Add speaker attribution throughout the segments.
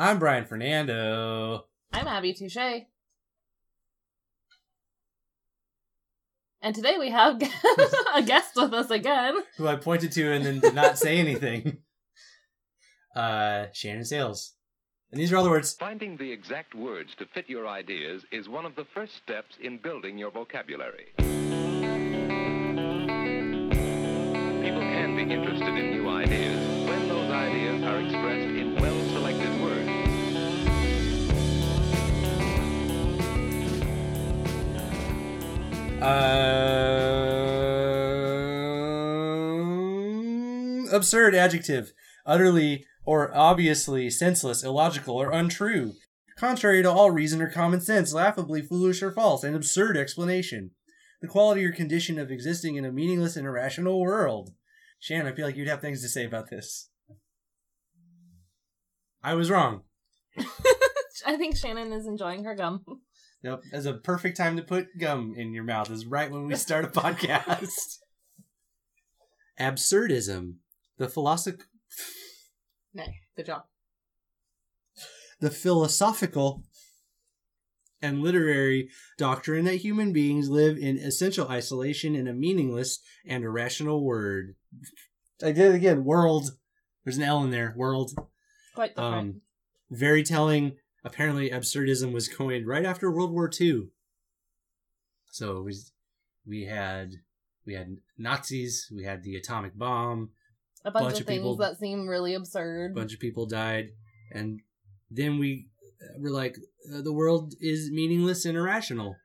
Speaker 1: I'm Brian Fernando.
Speaker 2: I'm Abby Touche. And today we have a guest with us again.
Speaker 1: Who I pointed to and then did not say anything. Uh, Shannon Sales. And these are all the words.
Speaker 3: Finding the exact words to fit your ideas is one of the first steps in building your vocabulary. People can be interested in new ideas
Speaker 1: Uh, absurd adjective. Utterly or obviously senseless, illogical, or untrue. Contrary to all reason or common sense, laughably foolish or false, an absurd explanation. The quality or condition of existing in a meaningless and irrational world. Shannon, I feel like you'd have things to say about this. I was wrong.
Speaker 2: I think Shannon is enjoying her gum.
Speaker 1: Yep, that's a perfect time to put gum in your mouth. Is right when we start a podcast. Absurdism, the philosoph-
Speaker 2: Nay, good job.
Speaker 1: the philosophical and literary doctrine that human beings live in essential isolation in a meaningless and irrational word. I did it again. World. There's an L in there. World.
Speaker 2: Quite different.
Speaker 1: Um, very telling. Apparently, absurdism was coined right after World War II. So was, we had we had Nazis, we had the atomic bomb,
Speaker 2: a bunch,
Speaker 1: bunch
Speaker 2: of
Speaker 1: of
Speaker 2: things
Speaker 1: people-
Speaker 2: that seem really absurd.
Speaker 1: a bunch of people died, and then we were like, uh, the world is meaningless and irrational.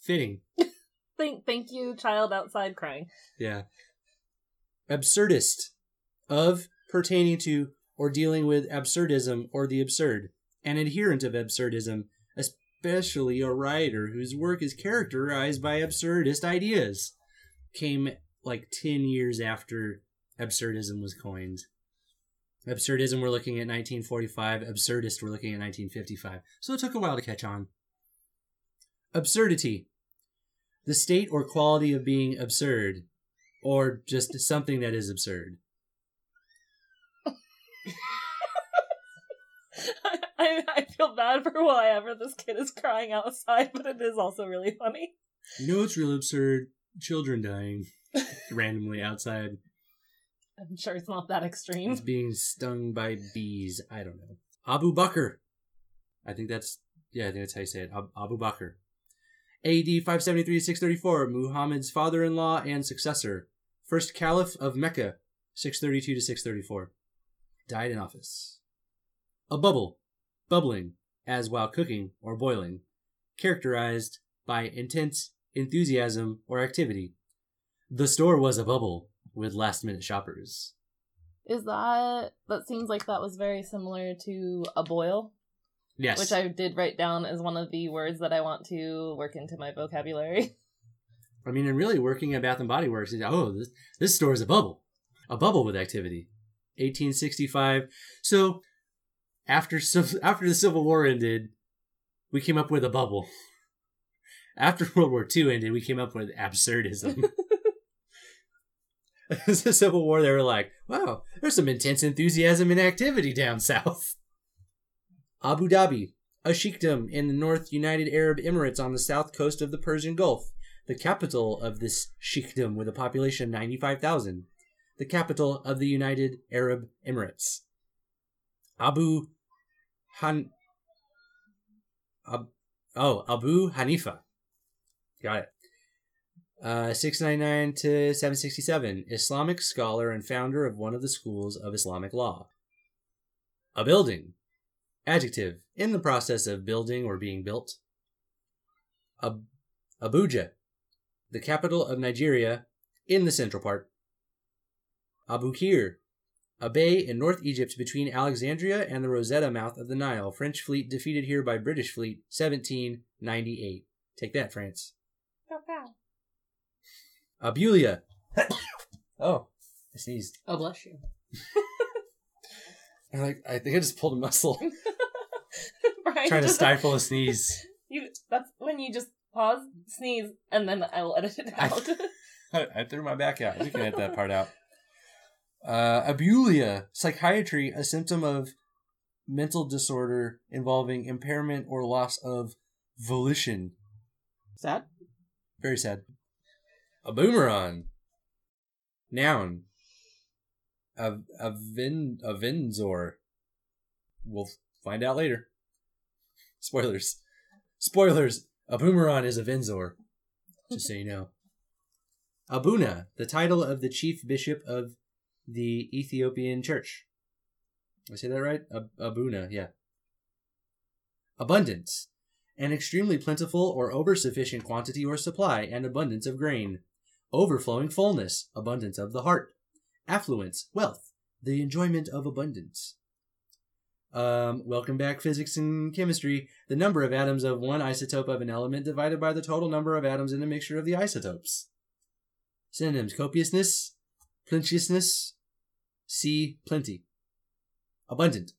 Speaker 1: Fitting,
Speaker 2: Thank, thank you, child outside crying.
Speaker 1: yeah. Absurdist, of pertaining to or dealing with absurdism or the absurd, an adherent of absurdism, especially a writer whose work is characterized by absurdist ideas, came like 10 years after absurdism was coined. Absurdism, we're looking at 1945. Absurdist, we're looking at 1955. So it took a while to catch on. Absurdity. The state or quality of being absurd, or just something that is absurd.
Speaker 2: I, I feel bad for whatever this kid is crying outside, but it is also really funny.
Speaker 1: You know it's real absurd? Children dying randomly outside.
Speaker 2: I'm sure it's not that extreme.
Speaker 1: It's being stung by bees. I don't know. Abu Bakr. I think that's yeah. I think that's how you say it. Ab- Abu Bakr. A.D. 573 634. Muhammad's father-in-law and successor, first caliph of Mecca, 632 to 634. Died in office. A bubble, bubbling, as while cooking or boiling, characterized by intense enthusiasm or activity. The store was a bubble with last-minute shoppers.
Speaker 2: Is that that seems like that was very similar to a boil,
Speaker 1: Yes.
Speaker 2: which I did write down as one of the words that I want to work into my vocabulary.
Speaker 1: I mean, and really working at Bath and Body Works, oh, this, this store is a bubble, a bubble with activity. 1865. So after after the Civil War ended, we came up with a bubble. After World War II ended, we came up with absurdism. the Civil War, they were like, wow, there's some intense enthusiasm and activity down south. Abu Dhabi, a sheikdom in the North United Arab Emirates on the south coast of the Persian Gulf, the capital of this sheikdom with a population of 95,000, the capital of the United Arab Emirates. Abu Han. Ab- oh, Abu Hanifa. Got it. Uh, 699 to 767, Islamic scholar and founder of one of the schools of Islamic law. A building. Adjective, in the process of building or being built. Ab- Abuja, the capital of Nigeria, in the central part. Abu Kir, a bay in North Egypt between Alexandria and the Rosetta mouth of the Nile. French fleet defeated here by British fleet, 1798. Take that, France. Abulia. oh, I sneezed.
Speaker 2: Oh, bless you.
Speaker 1: I like. I think I just pulled a muscle,
Speaker 2: Brian
Speaker 1: trying to
Speaker 2: just-
Speaker 1: stifle a sneeze.
Speaker 2: You, that's when you just pause, sneeze, and then I will edit it
Speaker 1: I-
Speaker 2: out.
Speaker 1: I, I threw my back out. We can edit that part out. Uh, abulia, psychiatry, a symptom of mental disorder involving impairment or loss of volition.
Speaker 2: Sad.
Speaker 1: Very sad. A boomerang. Noun. A a vin a vinzor. We'll find out later. Spoilers. Spoilers. A boomerang is a vinzor. Just so you know. Abuna, the title of the chief bishop of the Ethiopian church. I say that right? Ab- Abuna, yeah. Abundance. An extremely plentiful or oversufficient quantity or supply and abundance of grain. Overflowing fullness, abundance of the heart. Affluence, wealth, the enjoyment of abundance. Um, welcome back, physics and chemistry. The number of atoms of one isotope of an element divided by the total number of atoms in a mixture of the isotopes. Synonyms copiousness, plenteousness, see plenty. Abundant,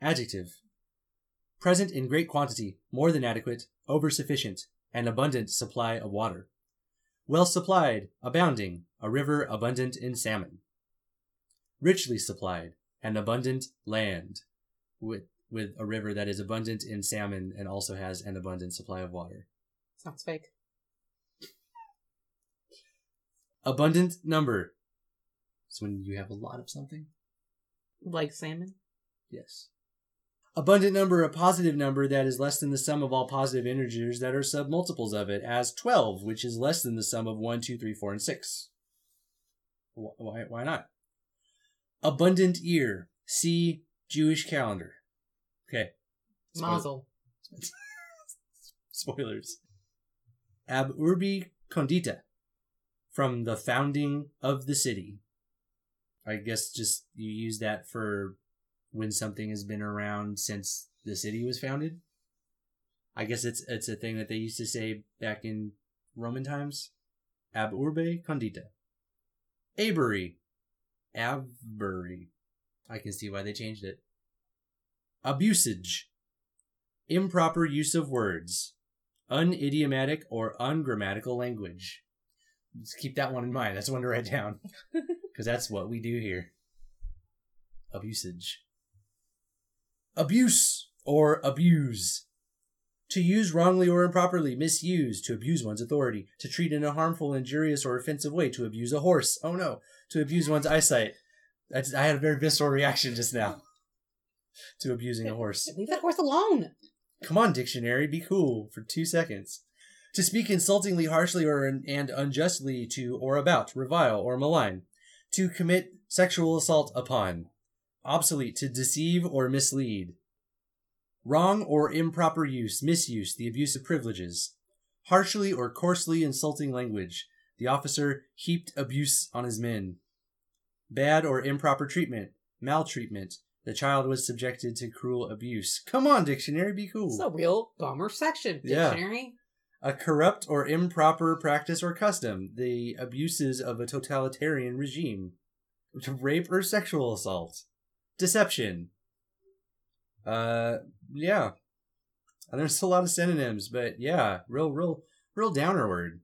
Speaker 1: adjective. Present in great quantity, more than adequate, over sufficient, an abundant supply of water. Well supplied, abounding, a river abundant in salmon. Richly supplied, an abundant land, with with a river that is abundant in salmon and also has an abundant supply of water.
Speaker 2: Sounds fake.
Speaker 1: Abundant number. It's when you have a lot of something.
Speaker 2: Like salmon.
Speaker 1: Yes. Abundant number, a positive number that is less than the sum of all positive integers that are submultiples of it, as 12, which is less than the sum of 1, 2, 3, 4, and 6. Why, why not? Abundant year. See Jewish calendar. Okay. Spoil-
Speaker 2: Mazel.
Speaker 1: Spoilers. Ab urbi condita. From the founding of the city. I guess just you use that for when something has been around since the city was founded. I guess it's it's a thing that they used to say back in Roman times. Ab urbe condita. Avery. Avery. I can see why they changed it. Abusage. Improper use of words. Unidiomatic or ungrammatical language. Let's keep that one in mind. That's one to write down. Because that's what we do here. Abusage. Abuse or abuse. To use wrongly or improperly, misuse, to abuse one's authority, to treat in a harmful, injurious, or offensive way, to abuse a horse. Oh no, to abuse one's eyesight. I, I had a very visceral reaction just now to abusing a horse.
Speaker 2: Leave that horse alone.
Speaker 1: Come on, dictionary, be cool for two seconds. To speak insultingly, harshly, or and unjustly to or about, revile or malign. To commit sexual assault upon. Obsolete, to deceive or mislead. Wrong or improper use, misuse, the abuse of privileges. Harshly or coarsely insulting language. The officer heaped abuse on his men. Bad or improper treatment, maltreatment. The child was subjected to cruel abuse. Come on, dictionary, be cool.
Speaker 2: It's a real bummer section.
Speaker 1: Yeah.
Speaker 2: Dictionary.
Speaker 1: A corrupt or improper practice or custom, the abuses of a totalitarian regime, rape or sexual assault, deception. Uh, yeah. And there's a lot of synonyms, but yeah, real, real, real downer word.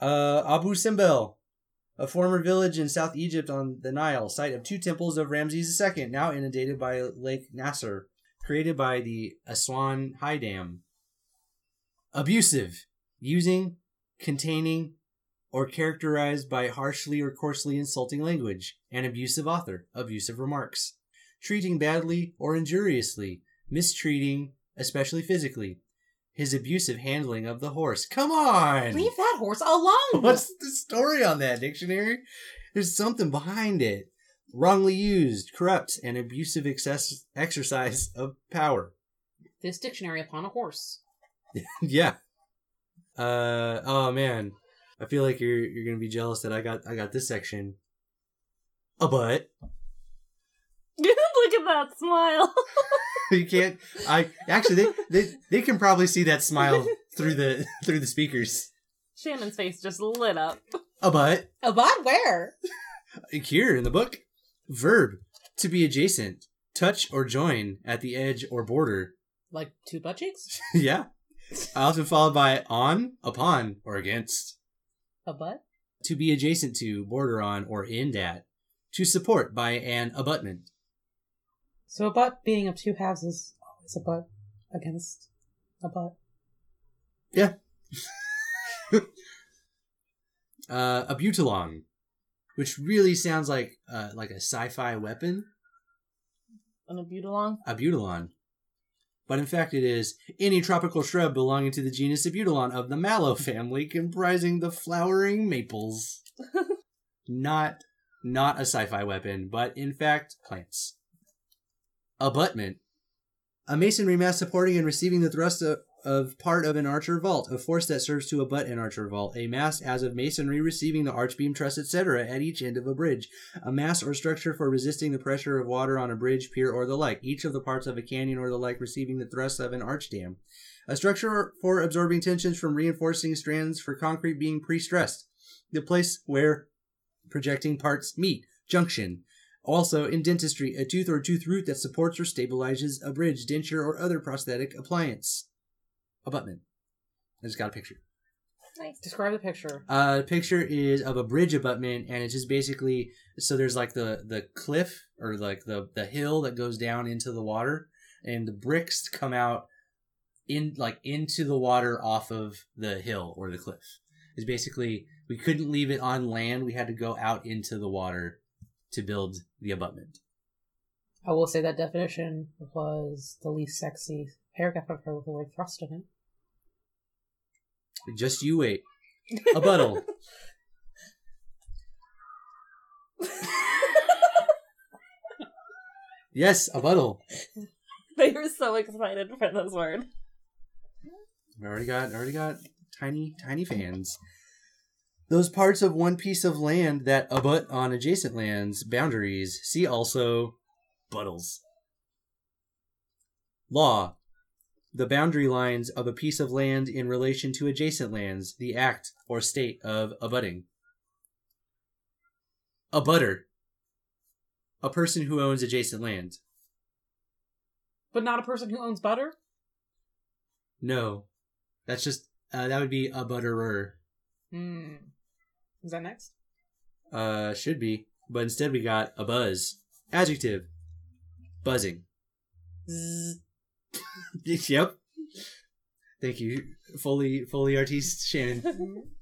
Speaker 1: Uh, Abu Simbel, a former village in South Egypt on the Nile, site of two temples of Ramses II, now inundated by Lake Nasser, created by the Aswan High Dam. Abusive, using, containing, or characterized by harshly or coarsely insulting language. An abusive author, abusive remarks. Treating badly or injuriously, mistreating, especially physically. His abusive handling of the horse. Come on!
Speaker 2: Leave that horse alone.
Speaker 1: What's the story on that dictionary? There's something behind it. Wrongly used, corrupt, and abusive excess exercise of power.
Speaker 2: this dictionary upon a horse?
Speaker 1: yeah. Uh oh man. I feel like you're you're gonna be jealous that I got I got this section. A butt.
Speaker 2: Look at that smile.
Speaker 1: you can't I actually they, they they can probably see that smile through the through the speakers.
Speaker 2: Shannon's face just lit up.
Speaker 1: A butt.
Speaker 2: About where?
Speaker 1: Here in the book. Verb. To be adjacent. Touch or join at the edge or border.
Speaker 2: Like two butt cheeks?
Speaker 1: yeah. Often followed by on, upon, or against.
Speaker 2: A butt?
Speaker 1: To be adjacent to, border on, or end at. To support by an abutment.
Speaker 4: So a butt being of two halves is always a butt against a butt.
Speaker 1: Uh, a butylon, which really sounds like uh, like a sci-fi weapon.
Speaker 2: On a butylon.
Speaker 1: But in fact, it is any tropical shrub belonging to the genus Abutilon of the mallow family, comprising the flowering maples. not, not a sci-fi weapon, but in fact, plants. Abutment. A masonry mass supporting and receiving the thrust of, of part of an archer vault, a force that serves to abut an archer vault, a mass as of masonry receiving the arch beam truss, etc., at each end of a bridge, a mass or structure for resisting the pressure of water on a bridge, pier, or the like, each of the parts of a canyon or the like receiving the thrust of an arch dam, a structure for absorbing tensions from reinforcing strands for concrete being pre-stressed, the place where projecting parts meet, junction, also, in dentistry, a tooth or tooth root that supports or stabilizes a bridge, denture, or other prosthetic appliance. Abutment. I just got a picture.
Speaker 2: Nice.
Speaker 4: Describe the picture.
Speaker 1: Uh, the picture is of a bridge abutment, and it's just basically so there's like the the cliff or like the the hill that goes down into the water, and the bricks come out in like into the water off of the hill or the cliff. It's basically we couldn't leave it on land; we had to go out into the water to build the abutment.
Speaker 4: I will say that definition was the least sexy paragraph I've heard with the word thrust in it.
Speaker 1: Just you wait. A buttle. yes, a buttle.
Speaker 2: they were so excited for this word.
Speaker 1: We already got already got tiny tiny fans. Those parts of one piece of land that abut on adjacent lands boundaries. See also buttles. Law. The boundary lines of a piece of land in relation to adjacent lands, the act or state of abutting. A butter. A person who owns adjacent land.
Speaker 4: But not a person who owns butter?
Speaker 1: No. That's just uh, that would be a butterer.
Speaker 4: Hmm. Is that next?
Speaker 1: Uh, should be. But instead we got a buzz. Adjective. Buzzing. yep. Thank you, fully fully artiste Shannon.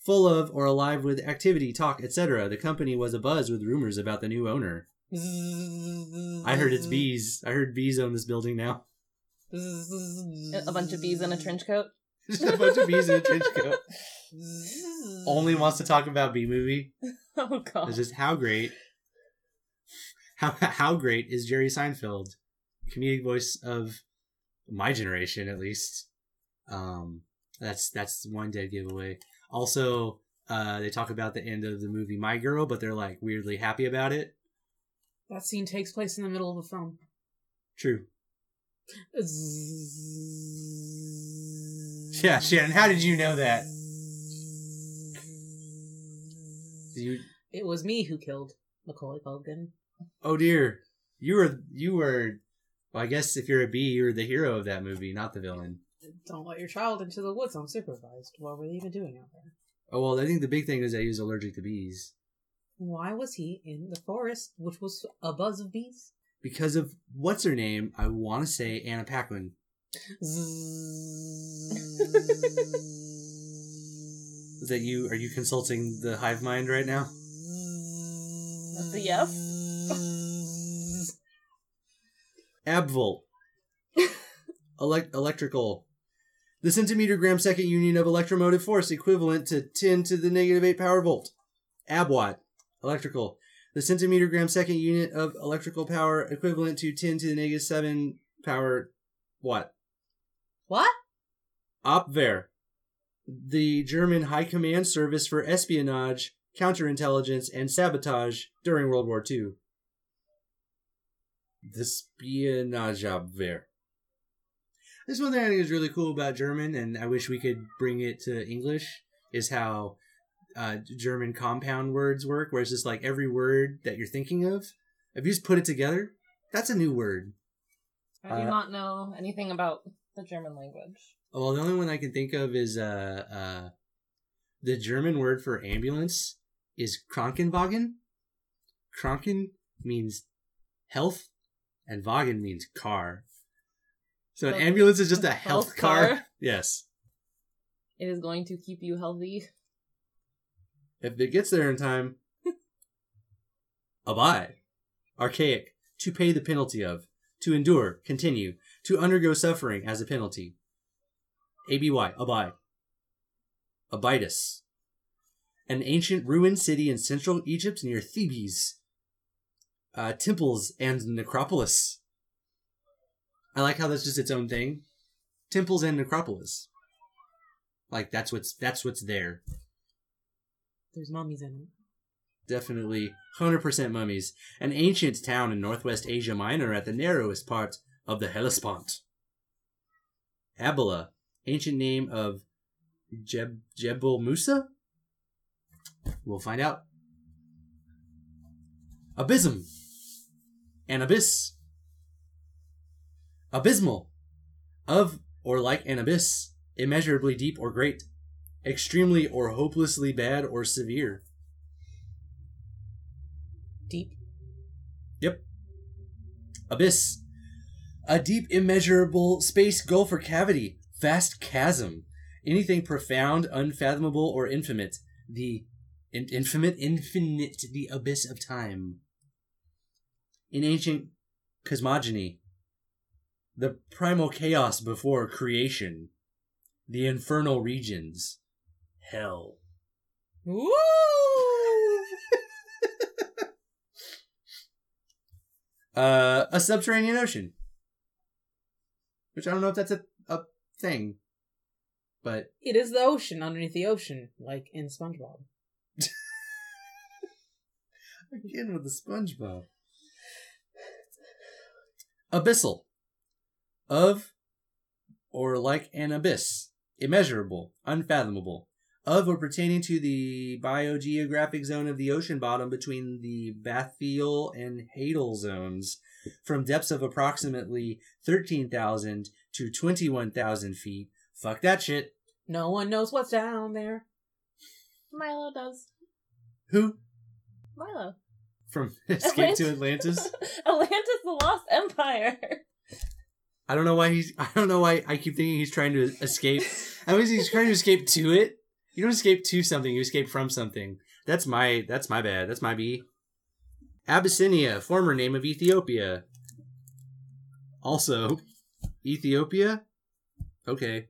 Speaker 1: Full of or alive with activity, talk, etc. The company was abuzz with rumors about the new owner. I heard it's bees. I heard bees own this building now.
Speaker 2: A bunch of bees in a trench coat.
Speaker 1: Just a bunch of bees in a trench coat. Only wants to talk about bee movie.
Speaker 2: Oh god.
Speaker 1: It's just how great, how how great is Jerry Seinfeld, comedic voice of my generation at least. Um, that's that's one dead giveaway. Also, uh, they talk about the end of the movie My Girl, but they're like weirdly happy about it.
Speaker 4: That scene takes place in the middle of the film.
Speaker 1: True. Yeah, Shannon, how did you know that? You?
Speaker 4: It was me who killed Macaulay Culkin.
Speaker 1: Oh dear, you were you were. Well, I guess if you're a bee, you're the hero of that movie, not the villain.
Speaker 4: Don't let your child into the woods unsupervised. What were they even doing out there?
Speaker 1: Oh well, I think the big thing is that he was allergic to bees
Speaker 4: Why was he in the forest, which was a buzz of bees?
Speaker 1: because of what's her name. I want to say Anna Paquin. Is that you? Are you consulting the hive mind right now?
Speaker 2: That's a yes.
Speaker 1: Abvolt. Elect- electrical. The centimeter gram second union of electromotive force equivalent to 10 to the negative 8 power volt. Abwatt. Electrical. The centimeter gram second unit of electrical power equivalent to 10 to the negative 7 power watt.
Speaker 4: What?
Speaker 1: Abwehr. The German High Command Service for Espionage, Counterintelligence, and Sabotage during World War II. The Spionageabwehr. This one thing I think is really cool about German, and I wish we could bring it to English, is how uh, German compound words work, where it's just like every word that you're thinking of, if you just put it together, that's a new word.
Speaker 2: I do
Speaker 1: Uh,
Speaker 2: not know anything about the German language.
Speaker 1: Well, the only one I can think of is uh, uh, the German word for ambulance is Krankenwagen. Kranken means health, and Wagen means car. So an ambulance is just a health,
Speaker 2: health
Speaker 1: car.
Speaker 2: car.
Speaker 1: Yes.
Speaker 2: It is going to keep you healthy.
Speaker 1: If it gets there in time, abide. Archaic. To pay the penalty of. To endure. Continue. To undergo suffering as a penalty. ABY. Abide. Abydos. An ancient ruined city in central Egypt near Thebes. Uh, temples and necropolis. I like how that's just its own thing. Temples and necropolis. Like that's what's that's what's there.
Speaker 4: There's mummies in it.
Speaker 1: Definitely 100% mummies. An ancient town in northwest Asia Minor at the narrowest part of the Hellespont. Abila, ancient name of Jeb Jebel Musa? We'll find out. Abysm. An abyss. Abysmal. Of or like an abyss. Immeasurably deep or great. Extremely or hopelessly bad or severe.
Speaker 4: Deep.
Speaker 1: Yep. Abyss. A deep, immeasurable space gulf or cavity. Vast chasm. Anything profound, unfathomable, or infinite. The in- infinite, infinite, the abyss of time. In ancient cosmogony, the primal chaos before creation. The infernal regions. Hell.
Speaker 4: Woo!
Speaker 1: Uh, a subterranean ocean. Which I don't know if that's a, a thing. But
Speaker 4: It is the ocean underneath the ocean, like in SpongeBob.
Speaker 1: again with the SpongeBob. Abyssal. Of or like an abyss. Immeasurable. Unfathomable. Of or pertaining to the biogeographic zone of the ocean bottom between the bathyal and hadal zones from depths of approximately 13,000 to 21,000 feet. Fuck that shit.
Speaker 4: No one knows what's down there.
Speaker 2: Milo does.
Speaker 1: Who?
Speaker 2: Milo.
Speaker 1: From Escape to Atlantis?
Speaker 2: Atlantis, the Lost Empire.
Speaker 1: I don't know why he's. I don't know why I keep thinking he's trying to escape. I mean, he's trying to escape to it. You don't escape to something. You escape from something. That's my. That's my bad. That's my B. Abyssinia, former name of Ethiopia. Also, Ethiopia. Okay.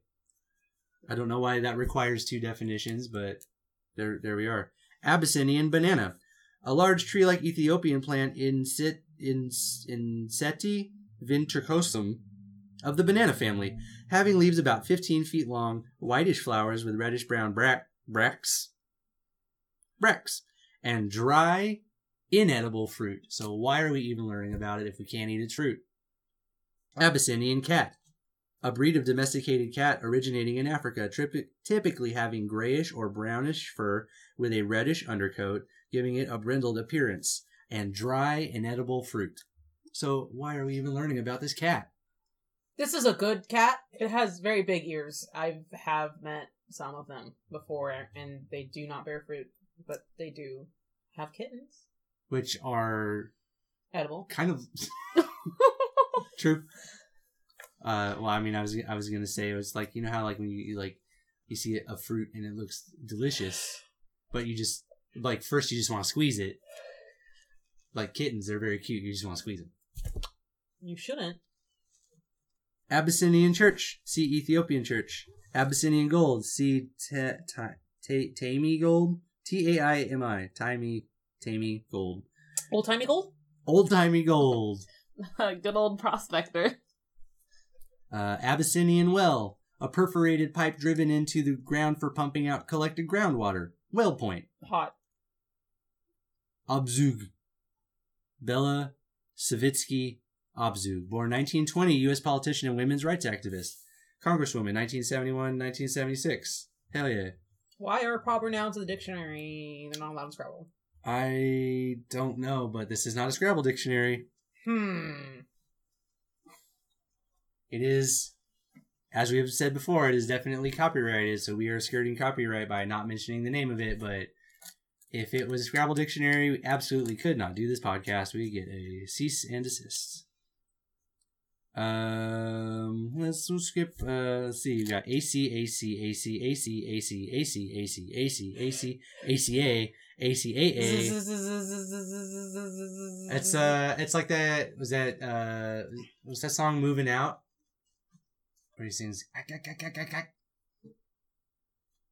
Speaker 1: I don't know why that requires two definitions, but there, there we are. Abyssinian banana, a large tree-like Ethiopian plant in sit in in Seti ventricosum of the banana family, having leaves about 15 feet long, whitish flowers with reddish brown bra- bracts, bracts, and dry, inedible fruit. So why are we even learning about it if we can't eat its fruit? Abyssinian cat, a breed of domesticated cat originating in Africa, typically having grayish or brownish fur with a reddish undercoat, giving it a brindled appearance, and dry, inedible fruit. So why are we even learning about this cat?
Speaker 4: This is a good cat. It has very big ears. I have met some of them before, and they do not bear fruit, but they do have kittens.
Speaker 1: Which are
Speaker 4: Edible.
Speaker 1: kind of true. Uh, well, I mean, I was I was gonna say it was like you know how like when you, you like you see a fruit and it looks delicious, but you just like first you just want to squeeze it. Like kittens, they're very cute. You just want to squeeze them.
Speaker 4: You shouldn't.
Speaker 1: Abyssinian Church. See Ethiopian Church. Abyssinian Gold. See ta- ta- ta- Taimi Gold. T A I M I. Taimi Taimi Gold.
Speaker 4: Old timey gold?
Speaker 1: Old timey gold.
Speaker 2: Good old prospector.
Speaker 1: Uh, Abyssinian Well. A perforated pipe driven into the ground for pumping out collected groundwater. Well Point.
Speaker 4: Hot.
Speaker 1: Abzug. Bella Savitsky Abzug. Born 1920, U.S. politician and women's rights activist. Congresswoman 1971 1976. Hell yeah.
Speaker 4: Why are proper nouns in the dictionary? They're not allowed in Scrabble.
Speaker 1: I don't know, but this is not a Scrabble dictionary.
Speaker 4: Hmm.
Speaker 1: It is, as we have said before, it is definitely copyrighted, so we are skirting copyright by not mentioning the name of it. But if it was Scrabble dictionary, we absolutely could not do this podcast. We get a cease and desist. Um, let's, skip. Uh, let's see. You got AC. It's uh, it's like that. Was that uh, was that song "Moving Out"? Where he sings. "Ack, ack, ack, ack, ack, ack."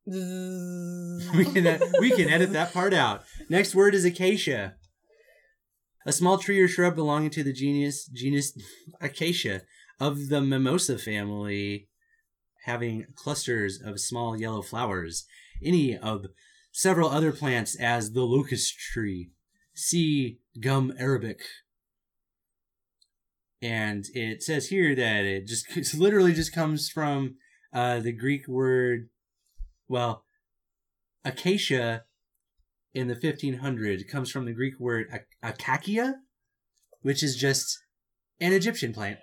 Speaker 1: We can uh, we can edit that part out. Next word is acacia. A small tree or shrub belonging to the genus genus Acacia of the mimosa family, having clusters of small yellow flowers. Any of several other plants as the locust tree. See gum arabic. And it says here that it just literally just comes from uh, the Greek word, well, acacia in the 1500 comes from the Greek word ak- akakia, which is just an Egyptian plant.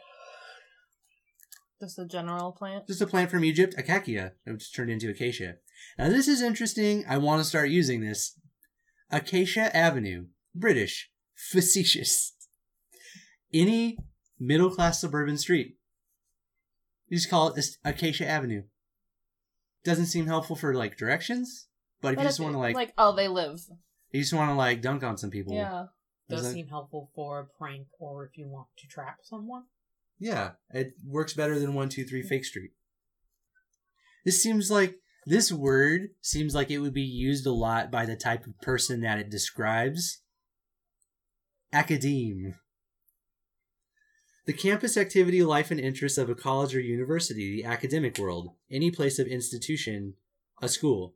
Speaker 2: Just a general plant.
Speaker 1: Just a plant from Egypt, akakia, which turned into acacia. Now this is interesting. I want to start using this. Acacia Avenue, British, facetious. Any middle class suburban street. You just call it Acacia Avenue. Doesn't seem helpful for like directions, but if you just want to like,
Speaker 2: like, oh, they live.
Speaker 1: you just want to like dunk on some people.
Speaker 2: Yeah.
Speaker 4: Does
Speaker 1: Is that-
Speaker 4: seem helpful for a prank or if you want to trap someone.
Speaker 1: Yeah, it works better than one, two, three, fake street. This seems like this word seems like it would be used a lot by the type of person that it describes. Academe. The campus activity, life, and interests of a college or university, the academic world, any place of institution, a school.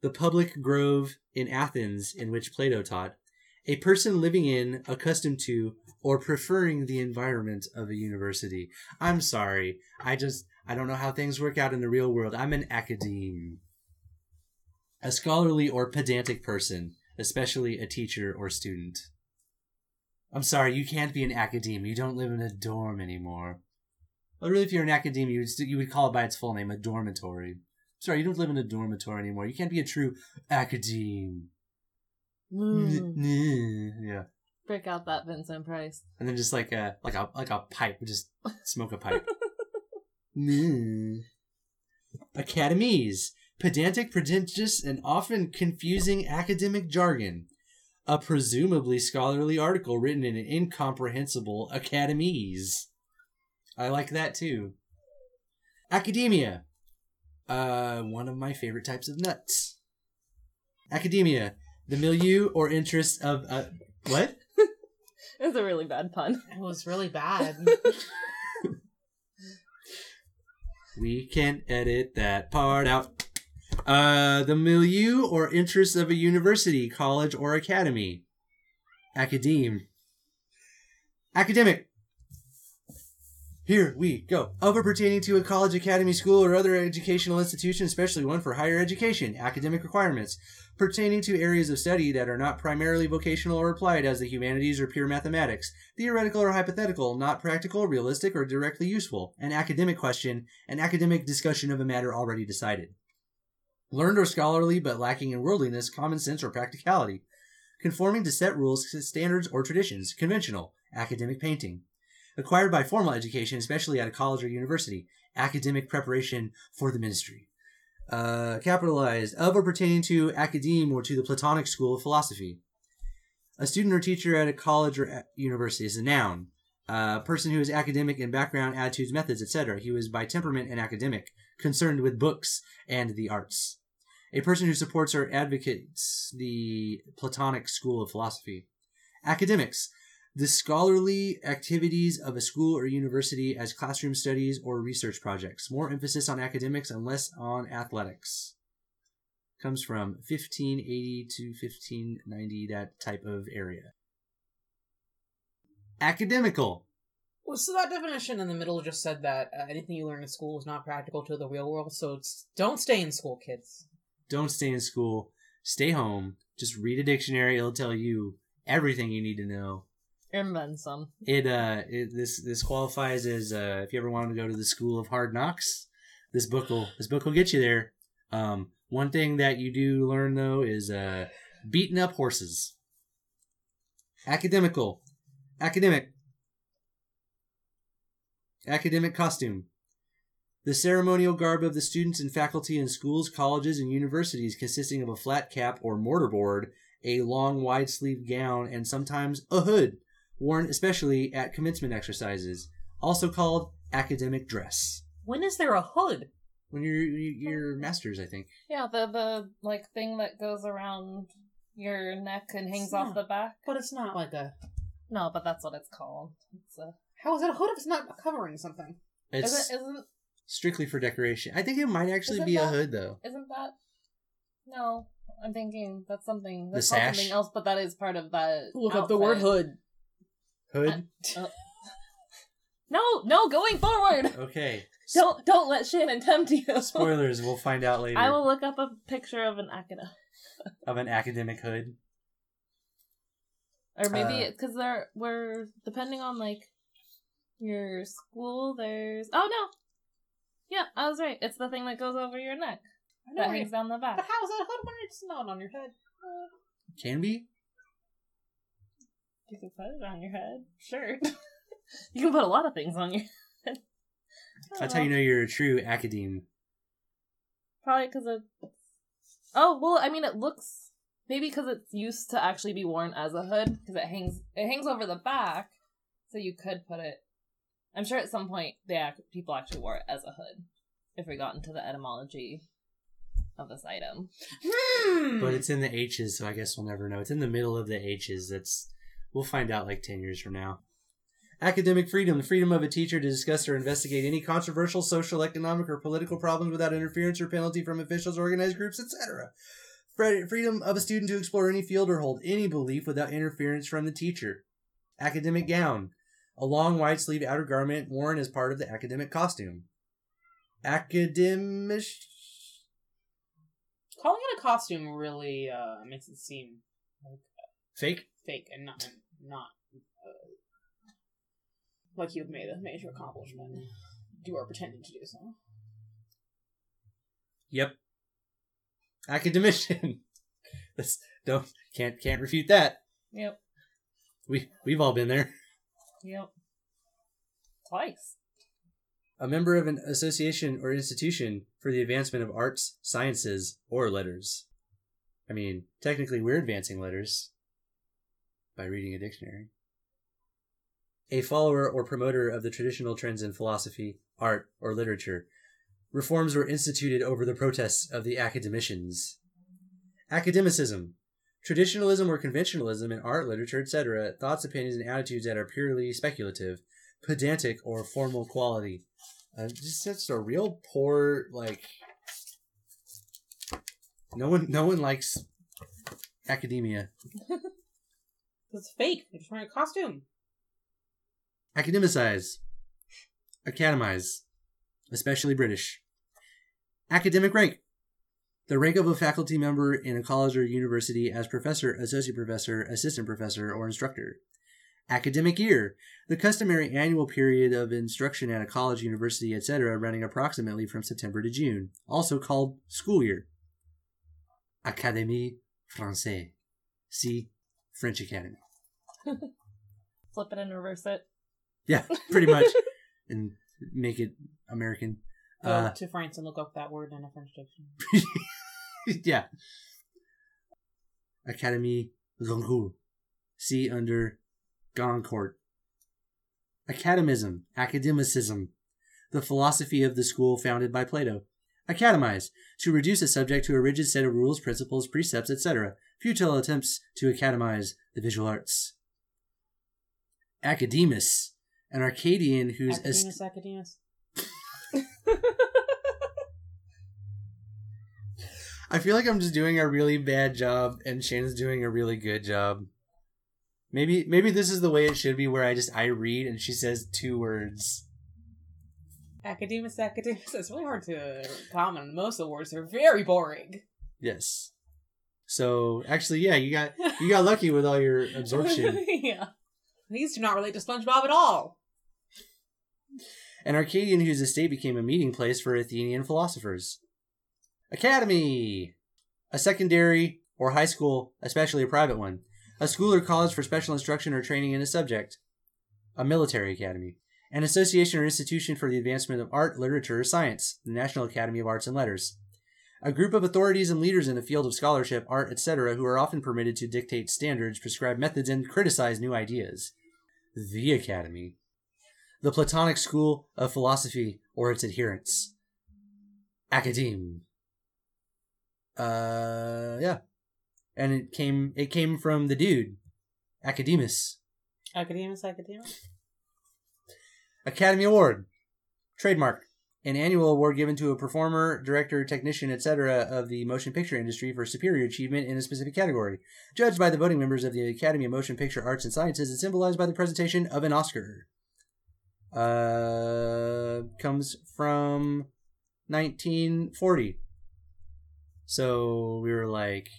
Speaker 1: The public grove in Athens in which Plato taught, a person living in, accustomed to, or preferring the environment of a university. I'm sorry. I just I don't know how things work out in the real world. I'm an academe. A scholarly or pedantic person, especially a teacher or student. I'm sorry, you can't be an academe. You don't live in a dorm anymore. Well, really, if you're an academe, you would, st- you would call it by its full name, a dormitory. Sorry, you don't live in a dormitory anymore. You can't be a true academe.
Speaker 2: Mm.
Speaker 1: yeah.
Speaker 2: Break out that Vincent Price.
Speaker 1: and then just like a like a like a pipe, just smoke a pipe. Mm. Academese, pedantic, pretentious, and often confusing academic jargon. A presumably scholarly article written in an incomprehensible academese. I like that too. Academia. Uh, one of my favorite types of nuts. Academia, the milieu or interest of uh, what?
Speaker 2: It's a really bad pun.
Speaker 4: It was really bad.
Speaker 1: We can edit that part out. Uh, the milieu or interests of a university, college, or academy. Academe. Academic. Here we go. Of or pertaining to a college, academy, school, or other educational institution, especially one for higher education. Academic requirements. Pertaining to areas of study that are not primarily vocational or applied, as the humanities or pure mathematics. Theoretical or hypothetical, not practical, realistic, or directly useful. An academic question, an academic discussion of a matter already decided. Learned or scholarly, but lacking in worldliness, common sense, or practicality. Conforming to set rules, standards, or traditions. Conventional. Academic painting. Acquired by formal education, especially at a college or university. Academic preparation for the ministry. Uh, capitalized. Of or pertaining to academe or to the Platonic school of philosophy. A student or teacher at a college or university is a noun. A person who is academic in background, attitudes, methods, etc. He was by temperament an academic, concerned with books and the arts. A person who supports or advocates the Platonic school of philosophy. Academics. The scholarly activities of a school or university as classroom studies or research projects. More emphasis on academics and less on athletics. Comes from 1580 to 1590, that type of area. Academical.
Speaker 4: well, so that definition in the middle just said that uh, anything you learn in school is not practical to the real world. So don't stay in school, kids.
Speaker 1: Don't stay in school. Stay home. Just read a dictionary. It'll tell you everything you need to know.
Speaker 2: And then some.
Speaker 1: It uh, it, this this qualifies as uh, if you ever wanted to go to the school of hard knocks, this book will this book will get you there. Um, one thing that you do learn though is uh, beating up horses. Academical, academic. Academic costume. The ceremonial garb of the students and faculty in schools, colleges, and universities consisting of a flat cap or mortarboard, a long wide sleeved gown, and sometimes a hood, worn especially at commencement exercises, also called academic dress.
Speaker 4: When is there a hood?
Speaker 1: When you're you're masters, I think.
Speaker 2: Yeah, the the like thing that goes around your neck and hangs off
Speaker 4: Yeah.
Speaker 2: the back.
Speaker 4: But it's not like a.
Speaker 2: No, but that's what it's called. It's a
Speaker 4: How is it a hood if it's not covering something?
Speaker 1: It's
Speaker 2: isn't isn't
Speaker 1: strictly for decoration. I think it might actually
Speaker 2: Isn't
Speaker 1: be a hood though.
Speaker 2: isn't that no, I'm thinking that's something
Speaker 1: The
Speaker 2: that's called
Speaker 1: sash?
Speaker 2: something else, but that is part of that.
Speaker 4: Look up the word
Speaker 2: outfit.
Speaker 4: hood.
Speaker 1: Hood.
Speaker 2: No, no, going forward.
Speaker 1: Okay.
Speaker 2: Don't don't let Shannon tempt you.
Speaker 1: Spoilers. We'll find out later.
Speaker 2: I will look up a picture of an academic,
Speaker 1: Of an academic hood.
Speaker 2: or maybe
Speaker 1: Uh,
Speaker 2: because there we're depending on like your school. There's oh no, yeah, I was right. It's the thing that goes over your neck
Speaker 4: I know,
Speaker 2: that hangs down the back.
Speaker 4: But
Speaker 2: back.
Speaker 4: how is that a hood when it's not on your head?
Speaker 1: Can be.
Speaker 2: You can put it on your head. Sure. you can put a lot of things on your head.
Speaker 1: That's how you know you're a true academe.
Speaker 2: Probably because it. Oh well, I mean, it looks maybe because it's used to actually be worn as a hood because it hangs it hangs over the back, so you could put it. I'm sure at some point they act, people actually wore it as a hood. If we got into the etymology of this item,
Speaker 4: Hmm.
Speaker 1: But it's in the H's, so I guess we'll never know. It's in the middle of the H's. That's we'll find out like ten years from now. Academic freedom, the freedom of a teacher to discuss or investigate any controversial social, economic, or political problems without interference or penalty from officials, organized groups, etc. Freedom of a student to explore any field or hold any belief without interference from the teacher. Academic gown, a long wide sleeve outer garment worn as part of the academic costume. Academic.
Speaker 4: Calling it a costume really uh, makes it seem like
Speaker 1: Fake?
Speaker 4: fake and not not uh, like you've made a major accomplishment. You are pretending to do so.
Speaker 1: Yep. Academician. That's don't can't can't refute that.
Speaker 2: yep,
Speaker 1: We we've all been there.
Speaker 2: Yep, twice.
Speaker 1: A member of an association or institution for the advancement of arts, sciences, or letters. I mean, technically we're advancing letters by reading a dictionary. A follower or promoter of the traditional trends in philosophy, art, or literature. Reforms were instituted over the protests of the academicians. Academicism. Traditionalism or conventionalism in art, literature, etc. Thoughts, opinions, and attitudes that are purely speculative, pedantic, or formal quality. Uh, just that's a real poor like. No one, no one likes academia.
Speaker 4: It's fake. They're just wearing a costume.
Speaker 1: Academicize. Academize. Especially British. Academic rank. The rank of a faculty member in a college or university as professor, associate professor, assistant professor, or instructor. Academic year. The customary annual period of instruction at a college, university, etc., running approximately from September to June, also called school year. Académie Française. See French Academy.
Speaker 2: Flip it and reverse it.
Speaker 1: Yeah, pretty much. and make it American.
Speaker 4: Go
Speaker 1: Uh,
Speaker 4: to France and look up that word in a French dictionary.
Speaker 1: yeah. Académie Goncourt. See under Goncourt. Academism, academicism, the philosophy of the school founded by Plato. Academize, to reduce a subject to a rigid set of rules, principles, precepts, etc. Futile attempts to academize the visual arts. Academus, an Arcadian whose est-
Speaker 4: Academus, Academus.
Speaker 1: I feel like I'm just doing a really bad job and Shannon's doing a really good job. Maybe maybe this is the way it should be where I just I read and she says two words.
Speaker 4: Academus, Academus. It's really hard to comment. Most of the words are very boring.
Speaker 1: Yes. So actually yeah, you got you got lucky with all your absorption.
Speaker 2: yeah.
Speaker 4: These do not relate to SpongeBob at all.
Speaker 1: An Arcadian whose estate became a meeting place for Athenian philosophers. Academy! A secondary or high school, especially a private one. A school or college for special instruction or training in a subject. A military academy. An association or institution for the advancement of art, literature, or science, the National Academy of Arts and Letters. A group of authorities and leaders in the field of scholarship, art, etc., who are often permitted to dictate standards, prescribe methods, and criticize new ideas. The Academy. The Platonic School of Philosophy or its adherents. Academe. Uh, yeah. And it came it came from the dude, Academus.
Speaker 4: Academus, Academus.
Speaker 1: Academy Award. Trademark. An annual award given to a performer, director, technician, etc. of the motion picture industry for superior achievement in a specific category. Judged by the voting members of the Academy of Motion Picture Arts and Sciences and symbolized by the presentation of an Oscar. Uh, comes from 1940. So we were like,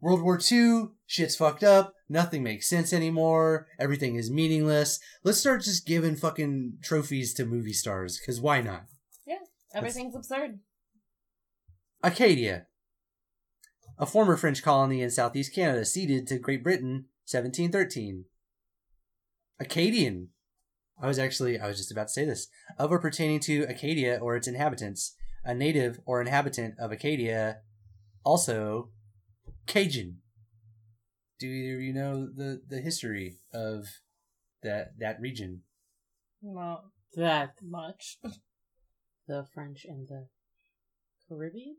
Speaker 1: World War II, shit's fucked up, nothing makes sense anymore, everything is meaningless. Let's start just giving fucking trophies to movie stars, because why not?
Speaker 2: Yeah, everything's absurd.
Speaker 1: Acadia. A former French colony in southeast Canada, ceded to Great Britain, 1713. Acadian. I was actually, I was just about to say this. Of or pertaining to Acadia or its inhabitants. A native or inhabitant of Acadia. Also, Cajun. Do either of you know the, the history of that that region?
Speaker 2: Not
Speaker 4: That
Speaker 2: much.
Speaker 4: the French and the Caribbean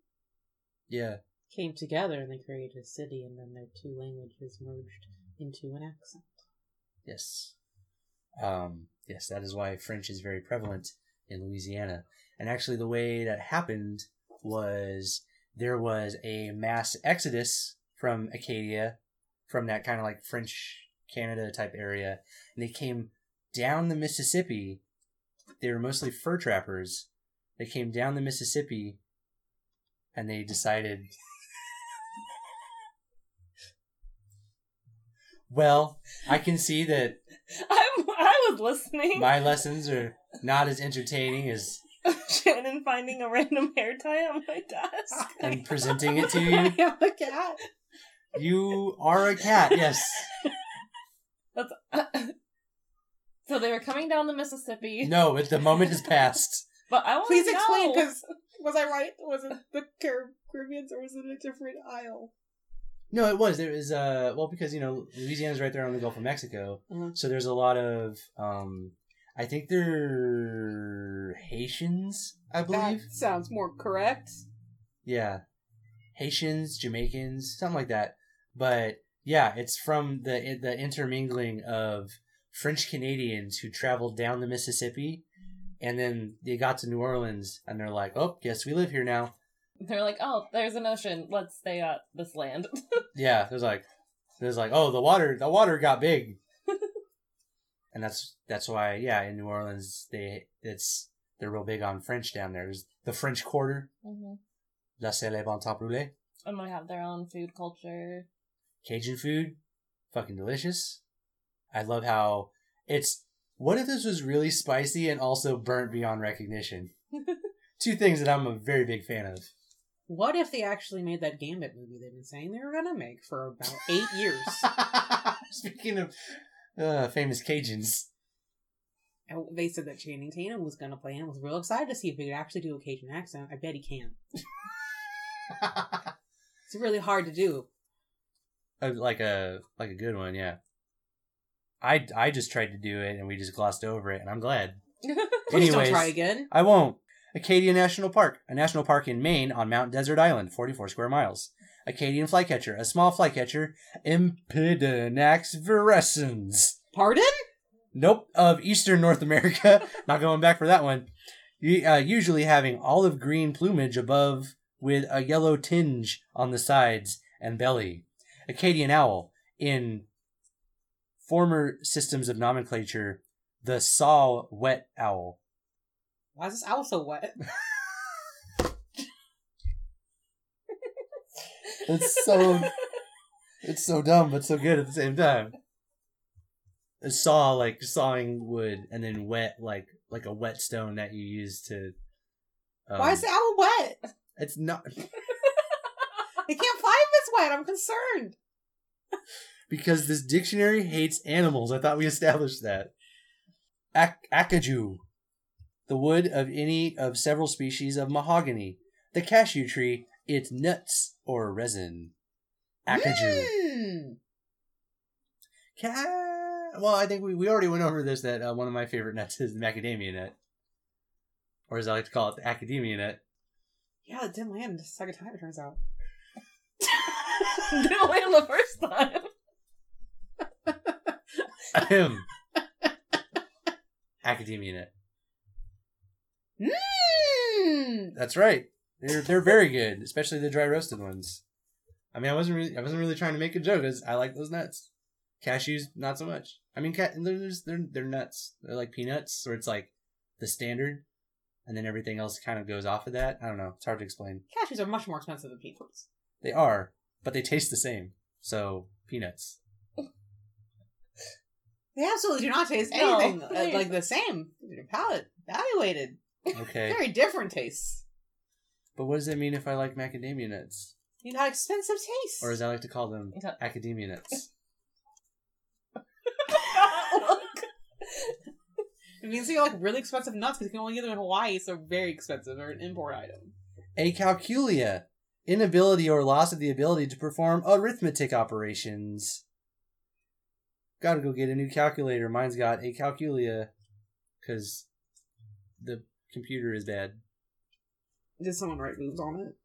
Speaker 1: Yeah.
Speaker 4: came together and they created a city, and then their two languages merged into an accent.
Speaker 1: Yes. Um, yes, that is why French is very prevalent in Louisiana. And actually, the way that happened was there was a mass exodus from Acadia, from that kind of like French Canada type area, and they came down the Mississippi. They were mostly fur trappers. They came down the Mississippi and they decided. well, I can see that
Speaker 2: I'm, I was listening.
Speaker 1: my lessons are not as entertaining as
Speaker 2: Shannon finding a random hair tie on my desk.
Speaker 1: and presenting it to you.
Speaker 4: I am a cat.
Speaker 1: You are a cat, yes.
Speaker 2: That's, so they were coming down the Mississippi.
Speaker 1: No, but the moment has passed.
Speaker 2: But I want to know.
Speaker 4: Please
Speaker 2: to
Speaker 4: explain, because was I right? Was it the Car- Caribbeans or was it a different isle?
Speaker 1: No, it was. There was uh well because you know Louisiana's right there on the Gulf of Mexico.
Speaker 4: Mhm.
Speaker 1: So there's a lot of um I think they're Haitians, I believe.
Speaker 4: That sounds more correct.
Speaker 1: Yeah. Haitians, Jamaicans, something like that. But yeah, it's from the the intermingling of French Canadians who traveled down the Mississippi and then they got to New Orleans and they're like, "Oh, guess we live here now."
Speaker 2: They're like, oh, there's an ocean. Let's stay at this land.
Speaker 1: Yeah, there's like there's like, "Oh, the water the water got big." And that's that's why yeah, in New Orleans they it's they're real big on French down there. There's the French Quarter,
Speaker 2: hmm
Speaker 1: La Célèbre en temps brûlé.
Speaker 2: And they have their own food culture.
Speaker 1: Cajun food, fucking delicious. I love how it's. What if this was really spicy and also burnt beyond recognition? Two things that I'm a very big fan of.
Speaker 4: What if they actually made that Gambit movie they've been saying they were gonna make for about eight years?
Speaker 1: Speaking of uh, famous Cajuns,
Speaker 4: And they said that Channing Tatum was gonna play and I was real excited to see if he could actually do a Cajun accent. I bet he can. It's really hard to do.
Speaker 1: Uh, like a like a good one, yeah. I I just tried to do it and we just glossed over it, and I'm glad.
Speaker 4: Please don't try again.
Speaker 1: I won't. Acadia National Park, a national park in Maine on Mount Desert Island, 44 square miles. Acadian flycatcher, a small flycatcher, Empidonax virescens.
Speaker 4: Pardon?
Speaker 1: Nope, of eastern North America. Not going back for that one. Uh, usually having olive green plumage above with a yellow tinge on the sides and belly. Acadian owl, in former systems of nomenclature, the saw whet owl.
Speaker 4: Why is this owl so wet?
Speaker 1: It's so it's so dumb but so good at the same time. A saw like sawing wood and then wet like like a whetstone that you use to um,
Speaker 4: Why is the owl wet?
Speaker 1: it's not
Speaker 4: It can't fly if it's wet. I'm concerned.
Speaker 1: because this dictionary hates animals. I thought we established that. Ac- acajou, the wood of any of several species of mahogany. The cashew tree, its nuts or resin. Acajou.
Speaker 4: Mm.
Speaker 1: Ca- well, I think we, we already went over this that uh, one of my favorite nuts is the macadamia nut. Or as I like to call it, the academia nut.
Speaker 4: Yeah, it didn't land the second time, it turns out.
Speaker 2: Didn't land the first time.
Speaker 1: Ahem. academia nut.
Speaker 4: Mm.
Speaker 1: That's right. They're they're very good, especially the dry roasted ones. I mean, I wasn't really I wasn't really trying to make a joke. 'cause I like those nuts. Cashews, not so much. I mean, ca- they're just- they're they're nuts. They're like peanuts, or it's like the standard, and then everything else kind of goes off of that. I don't know. It's hard to explain.
Speaker 4: Cashews are much more expensive than peanuts.
Speaker 1: They are, but they taste the same. So peanuts.
Speaker 4: They absolutely do not taste anything uh,
Speaker 2: they-
Speaker 4: like the same. Your palate evaluated.
Speaker 1: Okay,
Speaker 4: Very different tastes.
Speaker 1: But what does it mean if I like macadamia nuts,
Speaker 4: You got expensive tastes.
Speaker 1: or as I like to call them,
Speaker 2: Okay.
Speaker 1: academia nuts?
Speaker 4: It means you like really expensive nuts because you can only get them in Hawaii, so very expensive. They're an import item.
Speaker 1: Acalculia, inability or loss of the ability to perform arithmetic operations. Gotta go get a new calculator. Mine's got acalculia, because the computer is bad.
Speaker 4: Did someone write moves on it?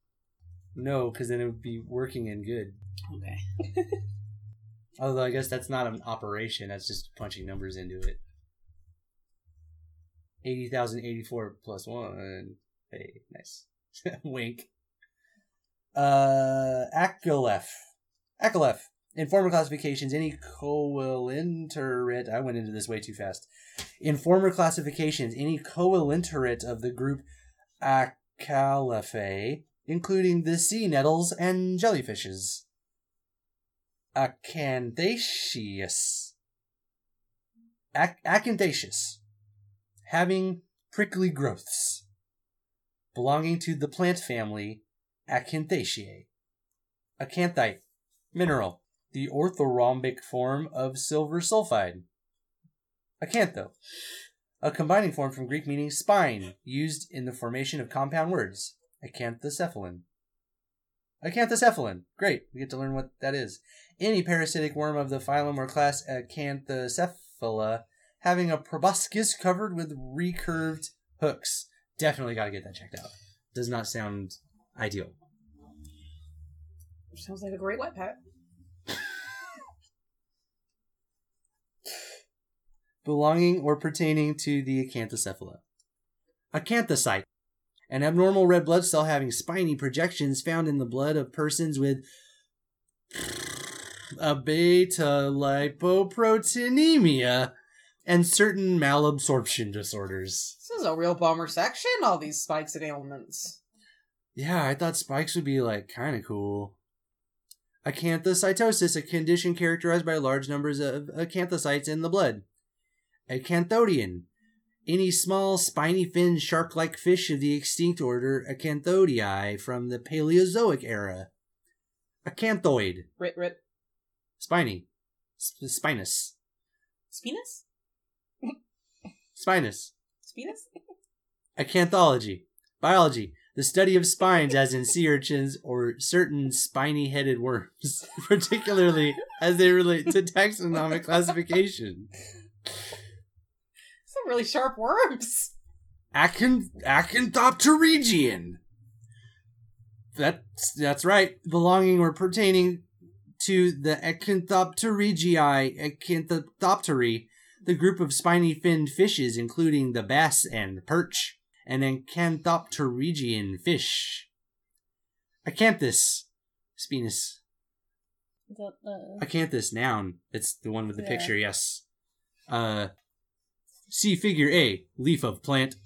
Speaker 1: No, because then it would be working and good.
Speaker 4: Okay.
Speaker 1: Although I guess that's not an operation, that's just punching numbers into it. 80,084 plus 1. Hey, nice. Wink. Uh, Acaleph. Acaleph. In former classifications, any coelenterate. I went into this way too fast. In former classifications, any coelenterate of the group Acalephae, including the sea nettles and jellyfishes. Acanthaceous. Ac- acanthaceous. Having prickly growths. Belonging to the plant family Acanthaceae. Acanthite. Mineral. The orthorhombic form of silver sulfide. Acantho. A combining form from Greek meaning spine, used in the formation of compound words. Acanthocephalan. Acanthocephalan. Great. We get to learn what that is. Any parasitic worm of the phylum or class Acanthocephala having a proboscis covered with recurved hooks. Definitely got to get that checked out. Does not sound ideal.
Speaker 4: Sounds like a great wet pet.
Speaker 1: Belonging or pertaining to the acanthocephala. Acanthocyte, an abnormal red blood cell having spiny projections found in the blood of persons with abetalipoproteinemia and certain malabsorption disorders.
Speaker 4: This is a real bummer section, all these spikes and ailments.
Speaker 1: Yeah, I thought spikes would be like kind of cool. Acanthocytosis, a condition characterized by large numbers of acanthocytes in the blood. Acanthodian, any small spiny finned shark like fish of the extinct order Acanthodii from the Paleozoic era. Acanthoid,
Speaker 4: Rit rit.
Speaker 1: spiny, Sp- spinous,
Speaker 4: Spinus?
Speaker 1: spinous.
Speaker 4: Spinus?
Speaker 1: Acanthology, biology, the study of spines as in sea urchins or certain spiny headed worms, particularly as they relate to taxonomic classification.
Speaker 4: Some really sharp worms.
Speaker 1: Acant- Acanthopterygian. That's that's right. Belonging or pertaining to the Acanthopterygii, Acanthoptery, the group of spiny finned fishes, including the bass and perch, and Acanthopterygian fish. Acanthus, Spinus.
Speaker 2: Is
Speaker 1: Acanthus, noun. It's the one with the
Speaker 2: Yeah.
Speaker 1: picture, yes. Uh, see figure A, leaf of plant.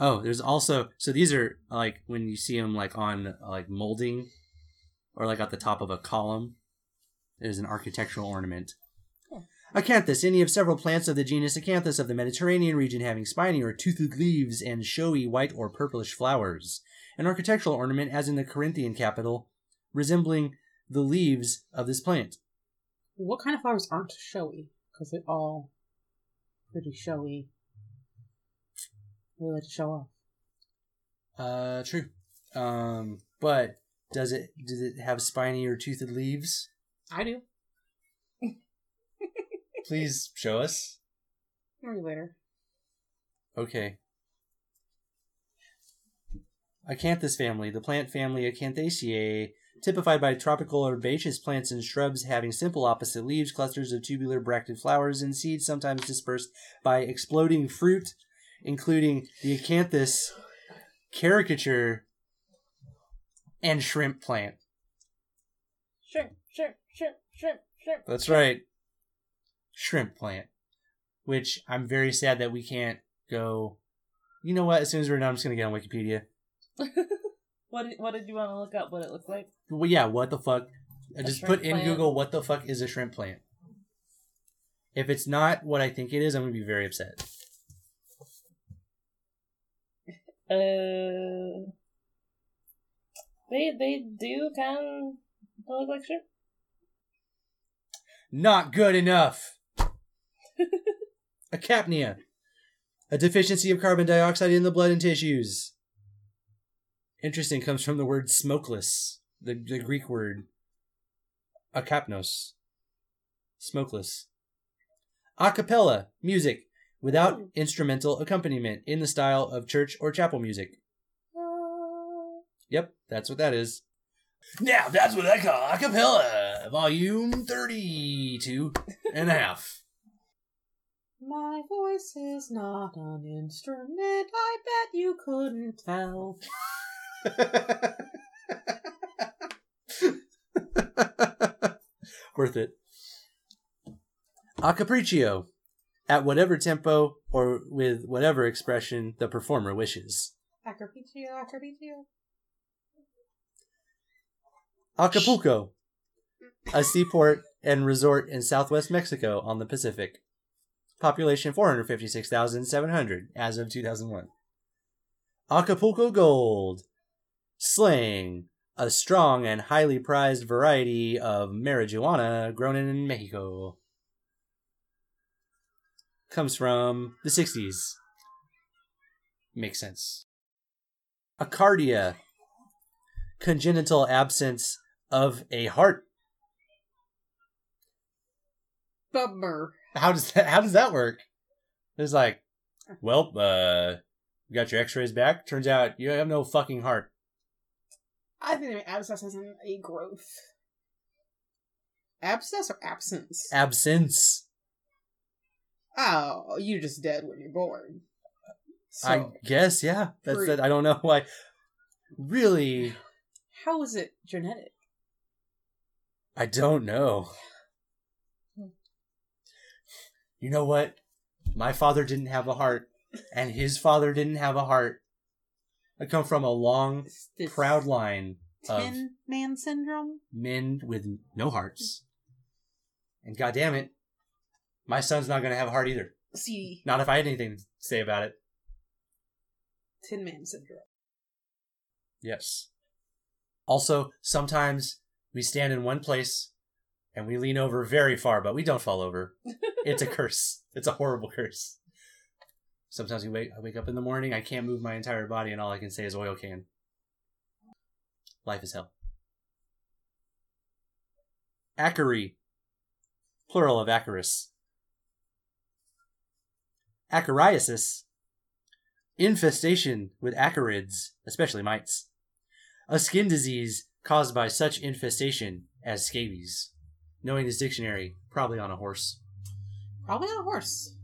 Speaker 1: Oh, there's also, so these are like when you see them like on like molding or like at the top of a column, there's an architectural ornament. Acanthus, any of several plants of the genus Acanthus of the Mediterranean region having spiny or toothed leaves and showy white or purplish flowers. An architectural ornament as in the Corinthian capital, resembling the leaves of this plant.
Speaker 4: What kind of flowers aren't showy? Because they're all pretty showy. We like to show off.
Speaker 1: Uh, true. Um, but does it does it have spiny or toothed leaves?
Speaker 4: I do.
Speaker 1: Please show us.
Speaker 4: Maybe later.
Speaker 1: Okay. Acanthus family, the plant family Acanthaceae, typified by tropical herbaceous plants and shrubs having simple opposite leaves, clusters of tubular bracted flowers, and seeds sometimes dispersed by exploding fruit, including the Acanthus caricature and shrimp plant.
Speaker 2: Shrimp, shrimp, shrimp, shrimp, shrimp.
Speaker 1: That's right. Shrimp plant. Which I'm very sad that we can't go. You know what? As soon as we're done, I'm just going to get on Wikipedia.
Speaker 2: What did, what did you want to look up? What it looks like?
Speaker 1: Well, yeah, what the fuck? I just put in
Speaker 2: plant?
Speaker 1: Google, what the fuck is a shrimp plant? If it's not what I think it is, I'm going to be very upset.
Speaker 2: Uh, they they do kind of look like shrimp.
Speaker 1: Not good enough. Acapnia. A deficiency of carbon dioxide in the blood and tissues. Interesting comes from the word smokeless, the, the Greek word akapnos. Smokeless. A cappella, music, without hmm. instrumental accompaniment in the style of church or chapel music. Yep, that's what that is. Now, that's what I call a cappella, volume 32 and a half.
Speaker 4: My voice is not an instrument. I bet you couldn't tell.
Speaker 1: Worth it. A capriccio, at whatever tempo or with whatever expression the performer wishes.
Speaker 4: Acapulco, Acapulco.
Speaker 1: Acapulco, a seaport and resort in southwest Mexico on the Pacific. Population 456,700 as of 2001. Acapulco Gold, slang, a strong and highly prized variety of marijuana grown in Mexico. Comes from the 60s. Makes sense. Acardia, congenital absence of a heart.
Speaker 4: Bummer.
Speaker 1: How does that how does that work? It's like, well, uh you got your x-rays back. Turns out you have no fucking heart.
Speaker 4: I think the abscess isn't a growth. Abscess or absence?
Speaker 1: Absence.
Speaker 4: oh, you're just dead when you're born. So,
Speaker 1: I guess, yeah. That's that. I don't know why. Really,
Speaker 4: how is it genetic?
Speaker 1: I don't know. You know what? My father didn't have a heart, and his father didn't have a heart. I come from a long,
Speaker 4: this
Speaker 1: proud line of
Speaker 4: Tin Man syndrome?
Speaker 1: men with no hearts. And goddamn it, my son's not gonna have a heart either.
Speaker 4: See,
Speaker 1: Not if I had anything to say about it.
Speaker 4: Tin Man syndrome.
Speaker 1: Yes. Also, sometimes we stand in one place and we lean over very far, but we don't fall over. It's a curse. It's a horrible curse. Sometimes we wake, I wake up in the morning, I can't move my entire body, and all I can say is oil can. Life is hell. Acari. Plural of acarus. Acariasis. Infestation with acarids, especially mites. A skin disease caused by such infestation as scabies. Knowing this dictionary, probably on a horse.
Speaker 4: Probably on a horse.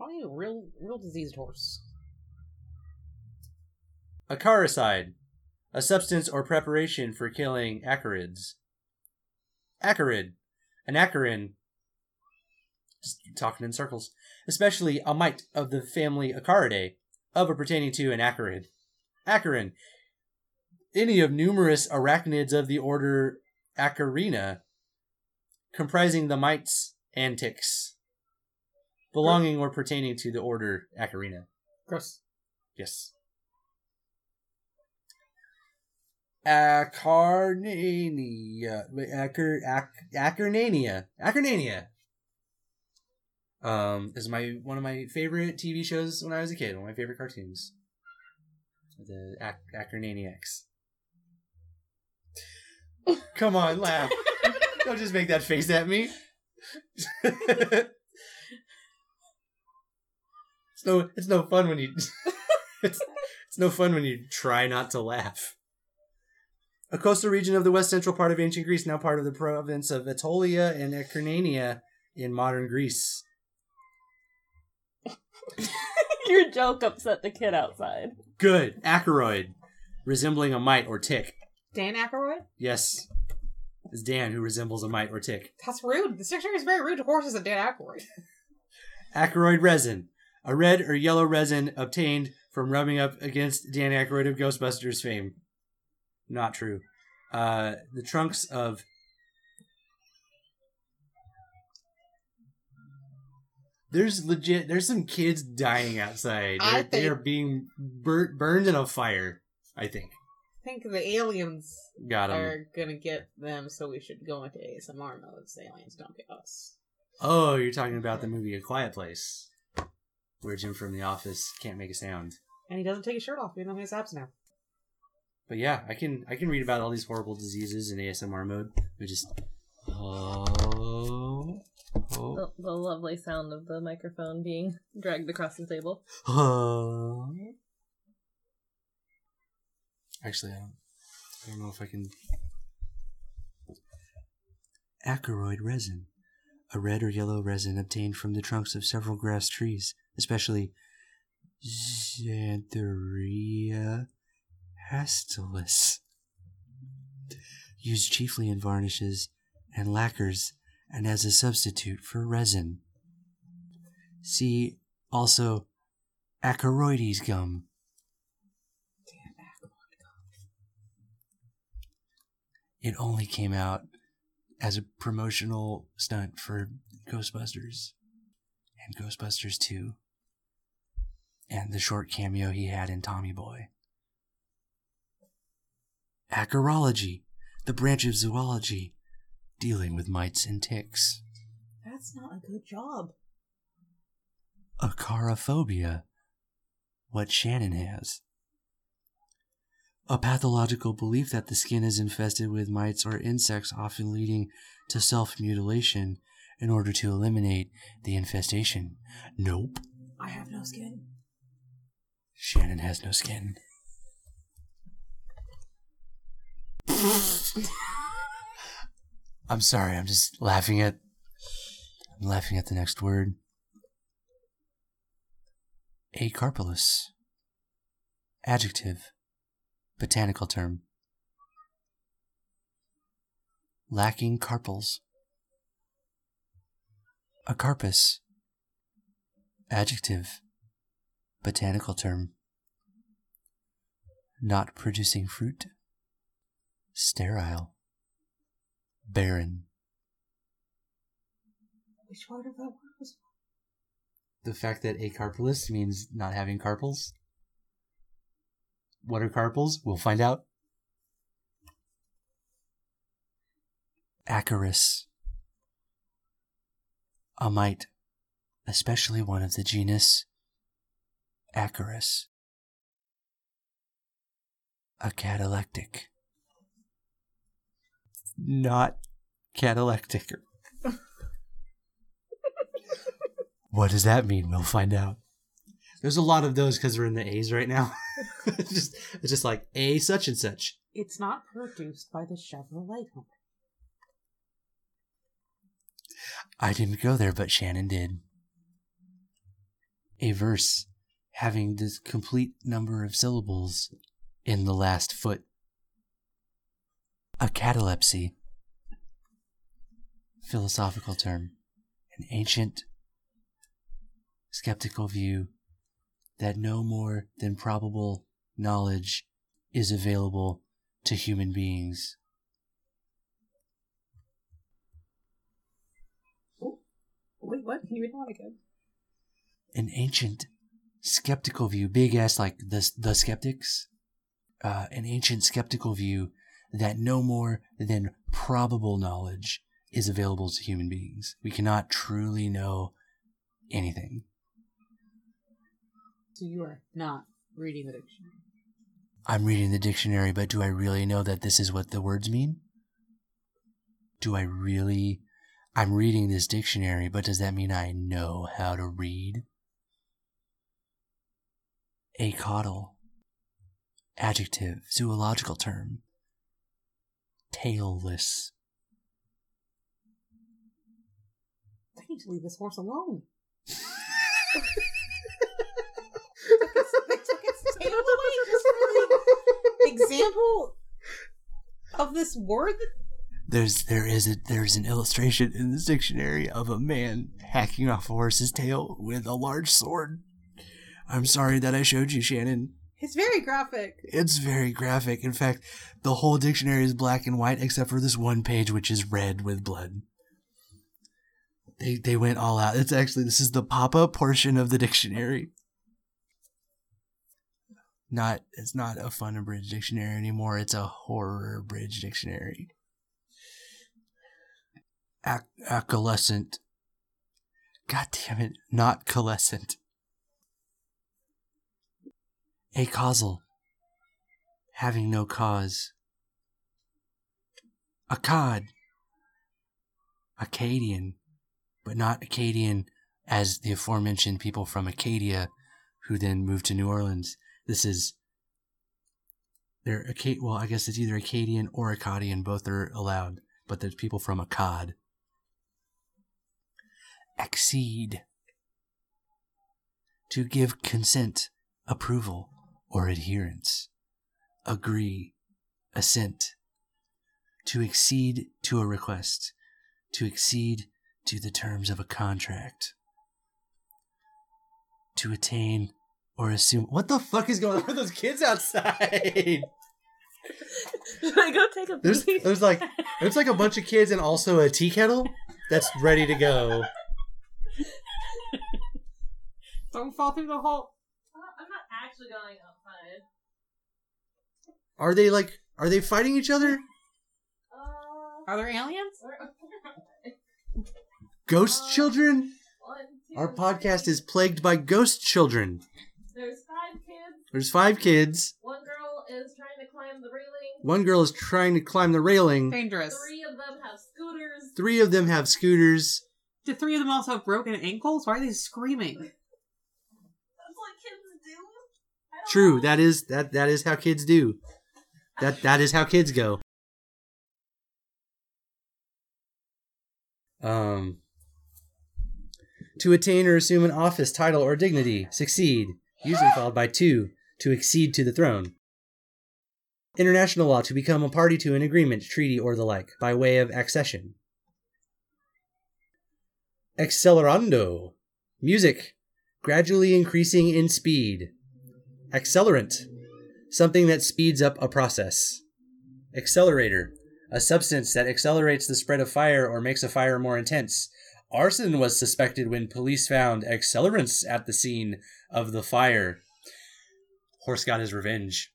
Speaker 4: Probably a real, real diseased horse.
Speaker 1: Acaricide. A substance or preparation for killing acarids. Acarid. An acarin. Just talking in circles. Especially a mite of the family Acaridae, of or pertaining to an acarid. Acarin. Any of numerous arachnids of the order Acarina, comprising the mites and ticks. Belonging or pertaining to the order Acarina.
Speaker 4: Gross.
Speaker 1: Yes. Acarnania. Wait, Acar, ac, Acarnania. Acarnania. Um, this is my one of my favorite TV shows when I was a kid. One of my favorite cartoons. The Ac- Acromaniacs. Come on, laugh. Don't just make that face at me. it's no it's no fun when you it's, it's no fun when you try not to laugh. A coastal region of the west central part of ancient Greece, now part of the province of Aetolia and Acarnania in modern Greece.
Speaker 2: Your joke upset the kid outside.
Speaker 1: Good. Acaroid, resembling a mite or tick.
Speaker 4: Dan Aykroyd?
Speaker 1: Yes. It's Dan who resembles a mite or tick.
Speaker 4: That's rude. The dictionary is very rude to horses and Dan Aykroyd.
Speaker 1: Acaroid resin, a red or yellow resin obtained from rubbing up against Dan Aykroyd of Ghostbusters fame. Not true. Uh, the trunks of There's legit. There's some kids dying outside. They're, they are being bur- burned in a fire. I think.
Speaker 4: I think the aliens
Speaker 1: Got him.
Speaker 4: are gonna get them, so we should go into ASMR mode so the aliens don't get us.
Speaker 1: Oh, you're talking about the movie A Quiet Place, where Jim from The Office can't make a sound.
Speaker 4: And he doesn't take his shirt off, even though he has abs now.
Speaker 1: But yeah, I can I can read about all these horrible diseases in ASMR mode. We just oh, oh,
Speaker 2: The, the lovely sound of the microphone being dragged across the table.
Speaker 1: oh. Actually, I don't, I don't know if I can. Acaroid resin, a red or yellow resin obtained from the trunks of several grass trees, especially Xanthorrhoea hastilis. Used chiefly in varnishes and lacquers and as a substitute for resin. See also Acaroides gum. It only came out as a promotional stunt for Ghostbusters and Ghostbusters 2 and the short cameo he had in Tommy Boy. Acarology, the branch of zoology dealing with mites and ticks.
Speaker 4: That's not a good job.
Speaker 1: Acarophobia, what Shannon has. A pathological belief that the skin is infested with mites or insects, often leading to self mutilation in order to eliminate the infestation. Nope.
Speaker 4: I have no skin.
Speaker 1: Shannon has no skin. I'm sorry, I'm just laughing at I'm laughing at the next word. Acarpelous. Adjective. Botanical term. Lacking carpels. Acarpous. Adjective. Botanical term. Not producing fruit. Sterile. Barren.
Speaker 4: Which part of that word was
Speaker 1: The fact that acarpelous means not having carpels. What are carpels? We'll find out. Acarus. A mite, especially one of the genus Acarus. A catalectic. Not catalectic. what does that mean? We'll find out. There's a lot of those because we're in the A's right now. it's just it's just like A such and such.
Speaker 4: It's not produced by the Chevrolet company.
Speaker 1: I didn't go there, but Shannon did. A verse having this complete number of syllables in the last foot. A catalepsy. Philosophical term. An ancient skeptical view that no more than probable knowledge is available to human beings.
Speaker 4: Wait, what? Can you read that again?
Speaker 1: an ancient skeptical view, big ass like the the skeptics, uh, an ancient skeptical view that no more than probable knowledge is available to human beings. We cannot truly know anything.
Speaker 4: So you are not reading the dictionary.
Speaker 1: I'm reading the dictionary, but do I really know that this is what the words mean? Do I really? I'm reading this dictionary, but does that mean I know how to read? Acaudal. Adjective, zoological term. Tailless.
Speaker 4: I need to leave this horse alone. Example of this word.
Speaker 1: There's there is a there's an illustration in this dictionary of a man hacking off a horse's tail with a large sword. I'm sorry that I showed you, Shannon.
Speaker 4: It's very graphic.
Speaker 1: It's very graphic. In fact, the whole dictionary is black and white except for this one page which is red with blood. They they went all out. It's actually this is the pop-up portion of the dictionary. Not it's not a fun abridged dictionary anymore. It's a horror abridged dictionary. Ac- acquiescent. God damn it! Not coalescent. Acausal. Having no cause. Akkad. Akkadian. But not Akkadian as the aforementioned people from Acadia who then moved to New Orleans. This is. They're. Well, I guess it's either Akkadian or Akkadian. Both are allowed. But there's people from Akkad. Accede. To give consent, approval, or adherence. Agree, assent. To accede to a request. To accede to the terms of a contract. To attain or assume. What the fuck is going on with those kids outside?
Speaker 2: Should I go take a
Speaker 1: There's,
Speaker 2: pee?
Speaker 1: there's like, there's like a bunch of kids and also a tea kettle that's ready to go.
Speaker 4: Don't fall through the hole.
Speaker 2: I'm not actually going outside.
Speaker 1: Are they like, are they fighting each other?
Speaker 2: Uh,
Speaker 4: Are there aliens?
Speaker 2: where-
Speaker 1: Ghost children?
Speaker 2: One, two,
Speaker 1: Our podcast is plagued by ghost children.
Speaker 2: There's five kids.
Speaker 1: There's five kids.
Speaker 2: One girl is trying to climb the railing.
Speaker 1: One girl is trying to climb the railing.
Speaker 4: Dangerous.
Speaker 2: Three of them have scooters.
Speaker 1: Three of them have scooters.
Speaker 4: Do three of them also have broken ankles? Why are they screaming?
Speaker 2: That's what kids do. I don't
Speaker 1: True, that is that that is how kids do. That that is how kids go. Um to attain or assume an office, title, or dignity, succeed, usually followed by two, to accede to the throne. International law to become a party to an agreement, treaty, or the like, by way of accession. Accelerando. Music. Gradually increasing in speed. Accelerant. Something that speeds up a process. Accelerator. A substance that accelerates the spread of fire or makes a fire more intense. Arson was suspected when police found accelerants at the scene of the fire. Horse got his revenge.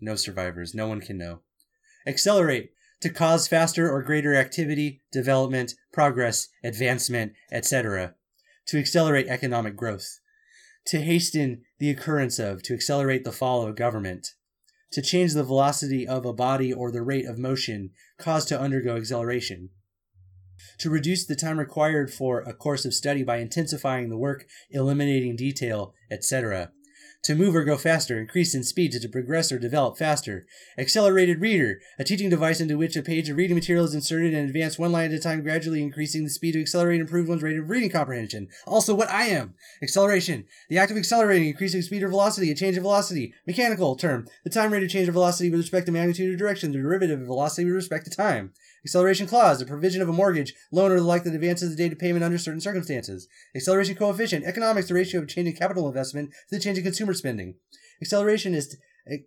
Speaker 1: No survivors. No one can know. Accelerate. To cause faster or greater activity, development, progress, advancement, etc. To accelerate economic growth. To hasten the occurrence of, to accelerate the fall of a government. To change the velocity of a body or the rate of motion caused to undergo acceleration. To reduce the time required for a course of study by intensifying the work, eliminating detail, etc. To move or go faster, increase in speed to progress or develop faster. Accelerated reader, a teaching device into which a page of reading material is inserted and advanced one line at a time, gradually increasing the speed to accelerate and improve one's rate of reading comprehension. Also, what I am. Acceleration, the act of accelerating, increasing speed or velocity, a change of velocity. Mechanical term, the time rate of change of velocity with respect to magnitude or direction, the derivative of velocity with respect to time. Acceleration clause, the provision of a mortgage, loan, or the like that advances the date of payment under certain circumstances. Acceleration coefficient, economics, the ratio of change in capital investment to the change in consumer spending. Accelerationist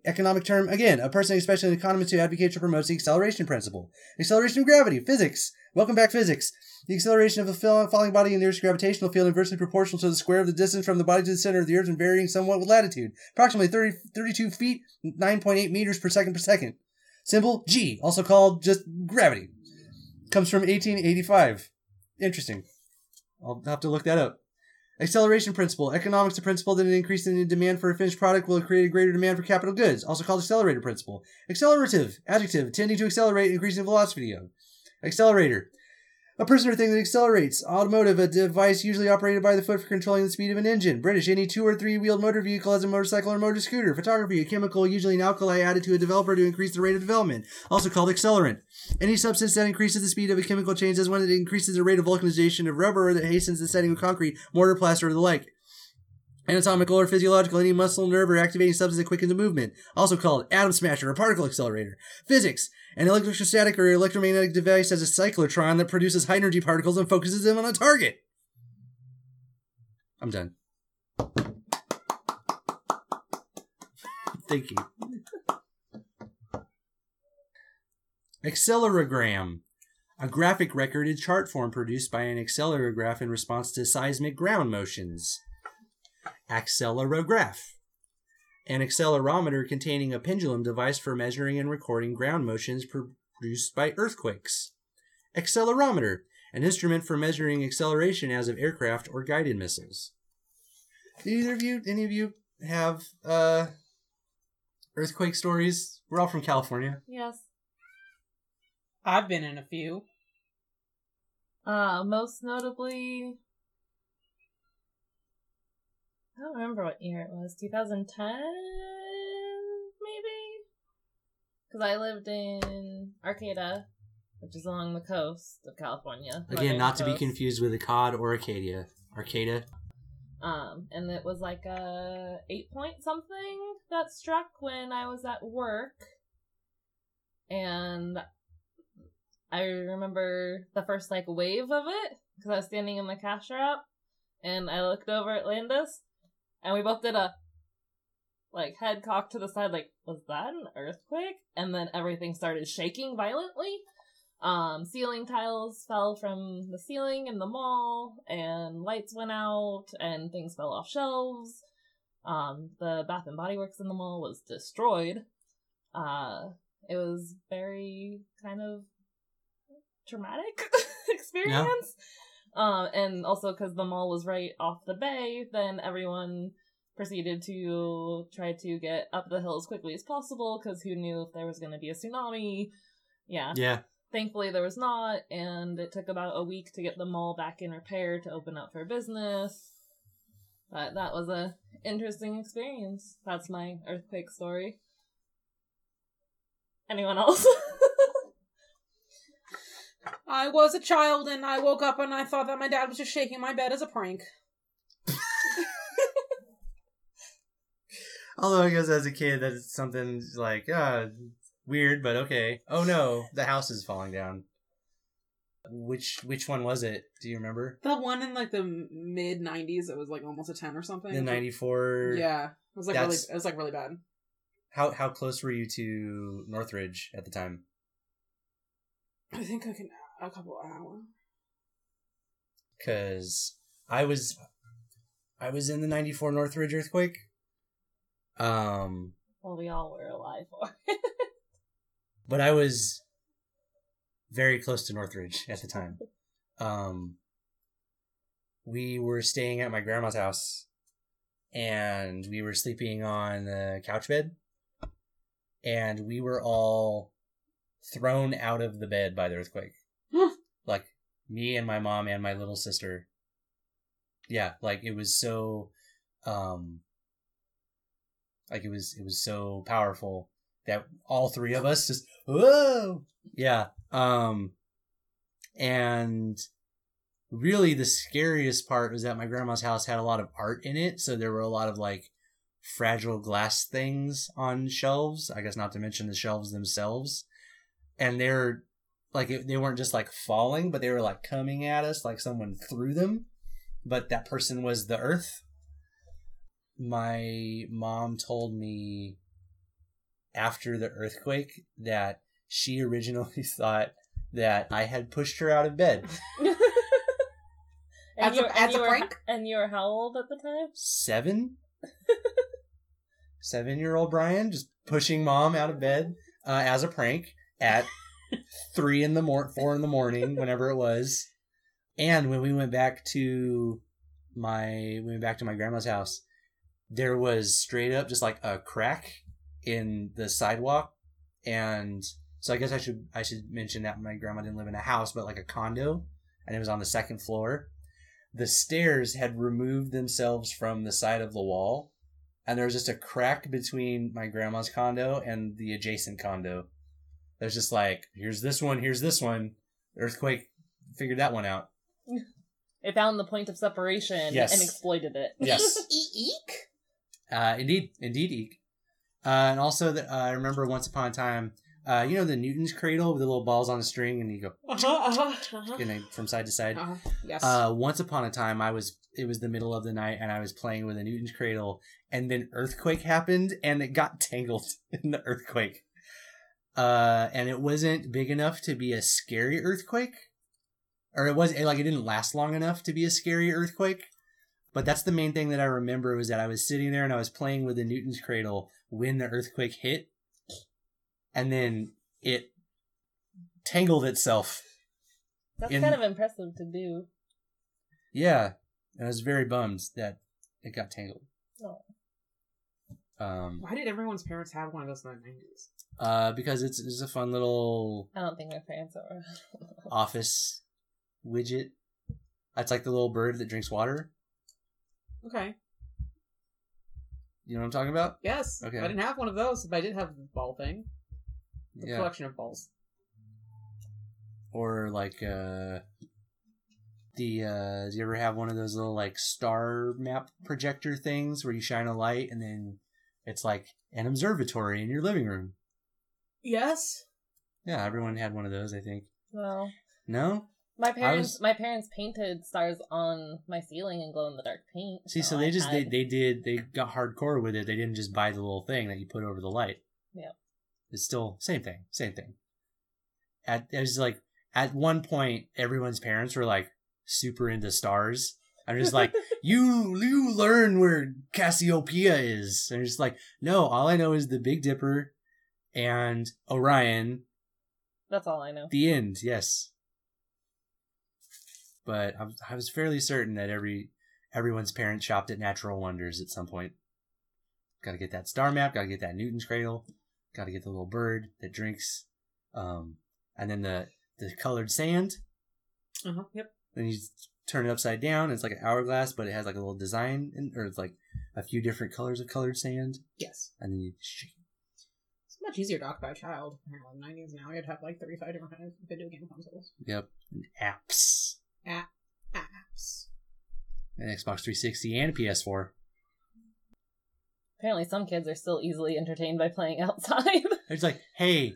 Speaker 1: economic term, again, a person, especially an economist who advocates or promotes the acceleration principle. Acceleration of gravity, physics. Welcome back, physics. The acceleration of a falling body in the Earth's gravitational field inversely proportional to the square of the distance from the body to the center of the Earth and varying somewhat with latitude. Approximately 30, 32 feet, 9.8 meters per second per second. Symbol G, also called just gravity. Comes from 1885. Interesting. I'll have to look that up. Acceleration principle. Economics the principle that an increase in the demand for a finished product will create a greater demand for capital goods, also called accelerator principle. Accelerative. Adjective. Tending to accelerate, increasing velocity of. Accelerator. A person or thing that accelerates. Automotive, a device usually operated by the foot for controlling the speed of an engine. British, any two or three wheeled motor vehicle as a motorcycle or motor scooter. Photography, a chemical, usually an alkali added to a developer to increase the rate of development, also called accelerant. Any substance that increases the speed of a chemical change as one that increases the rate of vulcanization of rubber or that hastens the setting of concrete, mortar, plaster, or the like. Anatomical or physiological, any muscle, nerve, or activating substance that quickens a movement, also called atom smasher or particle accelerator. Physics, an electrostatic or electromagnetic device has a cyclotron that produces high energy particles and focuses them on a target. I'm done. Thank you. Accelerogram. A graphic record in chart form produced by an accelerograph in response to seismic ground motions. Accelerograph. An accelerometer containing a pendulum device for measuring and recording ground motions produced by earthquakes. Accelerometer. An instrument for measuring acceleration as of aircraft or guided missiles. Did either of you, any of you, have uh, earthquake stories? We're all from California.
Speaker 2: Yes.
Speaker 4: I've been in a few.
Speaker 2: Uh, most notably, I don't remember what year it was. 2010, maybe? Because I lived in Arcata, which is along the coast of California.
Speaker 1: Again, not to be confused with Akkad or Arcadia. Arcata.
Speaker 2: Um, and it was like a eight point something that struck when I was at work. And I remember the first like wave of it because I was standing in the cash wrap and I looked over at Landis and we both did a like head cocked to the side like was that an earthquake? And then everything started shaking violently. Um ceiling tiles fell from the ceiling in the mall and lights went out and things fell off shelves. Um the bath and body works in the mall was destroyed. Uh it was very kind of traumatic experience um and also because the mall was right off the bay then everyone proceeded to try to get up the hill as quickly as possible because who knew if there was going to be a tsunami yeah
Speaker 1: Yeah.
Speaker 2: Thankfully, there was not, and it took about a week to get the mall back in repair to open up for business. But that was a interesting experience. That's my earthquake story. Anyone else?
Speaker 4: I was a child and I woke up and I thought that my dad was just shaking my bed as a prank.
Speaker 1: Although I guess as a kid, that's something like uh, weird, but okay. Oh no, the house is falling down. Which which one was it? Do you remember?
Speaker 4: The one in like the mid '90s, it was like almost a ten or something.
Speaker 1: The ninety four.
Speaker 4: Yeah, it was like really, it was like really bad.
Speaker 1: How how close were you to Northridge at the time?
Speaker 4: I think like an, a couple hours.
Speaker 1: Because I was I was in the ninety four Northridge earthquake. Um,
Speaker 2: well, we all were alive for it.
Speaker 1: but I was very close to Northridge at the time. Um, we were staying at my grandma's house, and we were sleeping on the couch bed, and we were all thrown out of the bed by the earthquake. Me and my mom and my little sister. Yeah, like it was so, um, like it was it was so powerful that all three of us just whoa yeah um and really the scariest part was that my grandma's house had a lot of art in it so there were a lot of like fragile glass things on shelves i guess not to mention the shelves themselves and they're like it, they weren't just like falling but they were like coming at us like someone threw them but that person was the earth my mom told me after the earthquake that she originally thought that I had pushed her out of bed.
Speaker 2: And
Speaker 4: As a-
Speaker 2: you- and
Speaker 4: as
Speaker 2: you
Speaker 4: a
Speaker 2: were-
Speaker 4: prank?
Speaker 2: And you were how old at the time?
Speaker 1: Seven? Seven year old Brian just pushing mom out of bed uh, as a prank at three in the mor four in the morning, whenever it was. And when we went back to my we went back to my grandma's house, there was straight up just like a crack in the sidewalk, and so I guess I should I should mention that my grandma didn't live in a house, but like a condo, and it was on the second floor. The stairs had removed themselves from the side of the wall, and there was just a crack between my grandma's condo and the adjacent condo. There's just like here's this one, here's this one. Earthquake figured that one out.
Speaker 2: It found the point of separation
Speaker 1: Yes.
Speaker 2: and exploited it.
Speaker 1: Yes.
Speaker 4: Eek.
Speaker 1: Uh, indeed, indeed, Eek. Uh, and also, that uh, I remember once upon a time, uh, you know, the Newton's cradle with the little balls on a string, and you go
Speaker 4: Uh-huh, uh-huh, uh-huh.
Speaker 1: you from side to side.
Speaker 4: Uh-huh. Yes.
Speaker 1: Uh, once upon a time, I was it was the middle of the night, and I was playing with a Newton's cradle, and then earthquake happened, and it got tangled in the earthquake. Uh, and it wasn't big enough to be a scary earthquake, or it was like it didn't last long enough to be a scary earthquake. But that's the main thing that I remember was that I was sitting there and I was playing with the Newton's cradle when the earthquake hit, and then it tangled itself.
Speaker 2: That's
Speaker 1: In-
Speaker 2: kind of impressive to do.
Speaker 1: Yeah, and I was very bummed that it got tangled.
Speaker 2: Oh.
Speaker 1: Um,
Speaker 4: Why did everyone's parents have one of those in the nineties?
Speaker 1: Uh, because it's it's a fun little
Speaker 2: I don't think my parents are.
Speaker 1: office widget. It's like the little bird that drinks water.
Speaker 4: Okay.
Speaker 1: You know what I'm talking about?
Speaker 4: Yes.
Speaker 1: Okay.
Speaker 4: I didn't have one of those, but I did have the ball thing. The
Speaker 1: Yeah.
Speaker 4: collection of balls.
Speaker 1: Or like uh, the uh, do you ever have one of those little like star map projector things where you shine a light and then it's like an observatory in your living room?
Speaker 4: Yes.
Speaker 1: Yeah, everyone had one of those. I think.
Speaker 2: No.
Speaker 1: No.
Speaker 2: My parents,
Speaker 1: was-
Speaker 2: my parents painted stars on my ceiling in glow in the dark paint.
Speaker 1: See, so
Speaker 2: I
Speaker 1: they just they,
Speaker 2: had-
Speaker 1: they did they got hardcore with it. They didn't just buy the little thing that you put over the light.
Speaker 2: Yeah.
Speaker 1: It's still same thing, same thing. At it was like at one point everyone's parents were like super into stars. I'm just like, you you learn where Cassiopeia is. And just like, no, all I know is the Big Dipper and Orion.
Speaker 2: That's all I know.
Speaker 1: The end, yes. But I was, I was fairly certain that every everyone's parents shopped at Natural Wonders at some point. Got to get that star map. Got to get that Newton's cradle. Got to get the little bird that drinks. Um, and then the the colored sand.
Speaker 4: Uh huh. Yep.
Speaker 1: Then you turn it upside down. It's like an hourglass, but it has like a little design, in, or it's like a few different colors of colored sand.
Speaker 4: Yes.
Speaker 1: And then you shake.
Speaker 4: It's much easier to occupy a child. Apparently, in the nineties now you'd have like thirty-five different kinds of video game consoles.
Speaker 1: Yep. And apps.
Speaker 4: Apps. Apps.
Speaker 1: And Xbox 360 and PS4.
Speaker 2: Apparently, some kids are still easily entertained by playing outside.
Speaker 1: It's like, hey,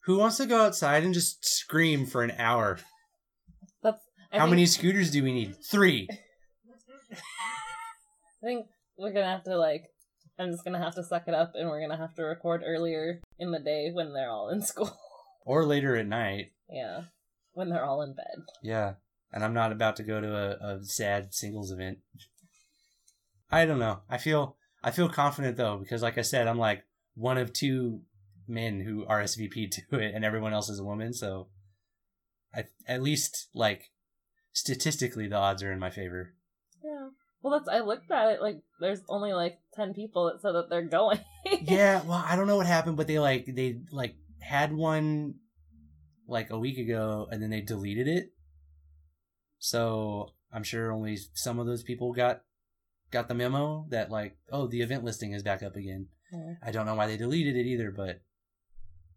Speaker 1: who wants to go outside and just scream for an hour?
Speaker 2: That's I
Speaker 1: How
Speaker 2: think,
Speaker 1: many scooters do we need? Three.
Speaker 2: I think we're gonna have to like. I'm just gonna have to suck it up, and we're gonna have to record earlier in the day when they're all in school.
Speaker 1: Or later at night.
Speaker 2: yeah, when they're all in bed.
Speaker 1: Yeah. And I'm not about to go to a, a sad singles event. I don't know. I feel I feel confident though, because like I said, I'm like one of two men who RSVP to it and everyone else is a woman, so I at least like statistically the odds are in my favor.
Speaker 2: Yeah. Well, that's I looked at it like there's only like ten people that said that they're going.
Speaker 1: yeah, well, I don't know what happened, but they like they like had one like a week ago and then they deleted it. So I'm sure only some of those people got got the memo that like, oh, the event listing is back up again.
Speaker 2: Yeah.
Speaker 1: I don't know why they deleted it either, but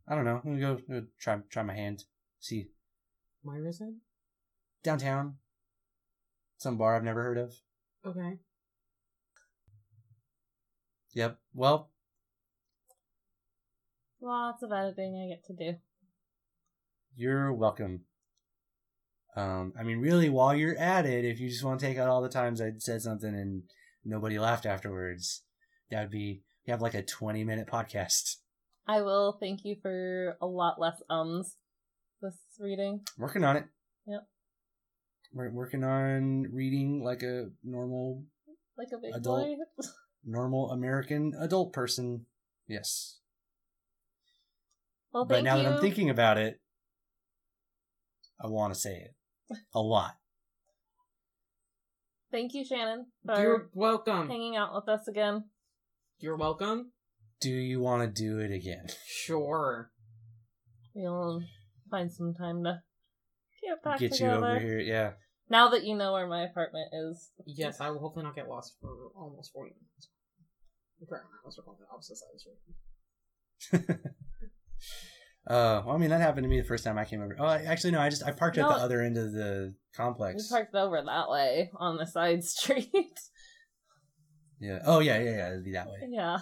Speaker 1: I don't know. I'm gonna go, go try try my hand. See
Speaker 4: Myra's in?
Speaker 1: downtown, some bar I've never heard of.
Speaker 4: Okay.
Speaker 1: Yep. Well,
Speaker 2: Lots of editing I get to do.
Speaker 1: You're welcome. Um, I mean, really, while you're at it, if you just want to take out all the times I said something and nobody laughed afterwards, that would be you have like a 20 minute podcast.
Speaker 2: I will thank you for a lot less ums this reading.
Speaker 1: Working on it.
Speaker 2: Yep.
Speaker 1: We're working on reading like a normal,
Speaker 2: Like a big
Speaker 1: Adult.
Speaker 2: boy.
Speaker 1: normal American adult person. Yes.
Speaker 2: Well,
Speaker 1: but
Speaker 2: thank
Speaker 1: now
Speaker 2: you.
Speaker 1: that I'm thinking about it, I want to say it a lot.
Speaker 2: Thank you, Shannon, for
Speaker 4: You're welcome.
Speaker 2: hanging out with us again.
Speaker 4: You're welcome.
Speaker 1: Do you want to do it again?
Speaker 4: Sure.
Speaker 2: We'll find some time to get back
Speaker 1: Get you over here. Yeah.
Speaker 2: Now that you know where my apartment is.
Speaker 4: Yes, I will hopefully not get lost for almost 40 minutes. Apparently, I was going the opposite side of the street.
Speaker 1: Uh, well, I mean, that happened to me the first time I came over. Oh, I- actually, no. I just I parked
Speaker 2: No.
Speaker 1: at the other end of the complex.
Speaker 2: We
Speaker 1: complex.
Speaker 2: parked over that way on the side street.
Speaker 1: Yeah. Oh, yeah, yeah, yeah. It'd be that way.
Speaker 2: yeah.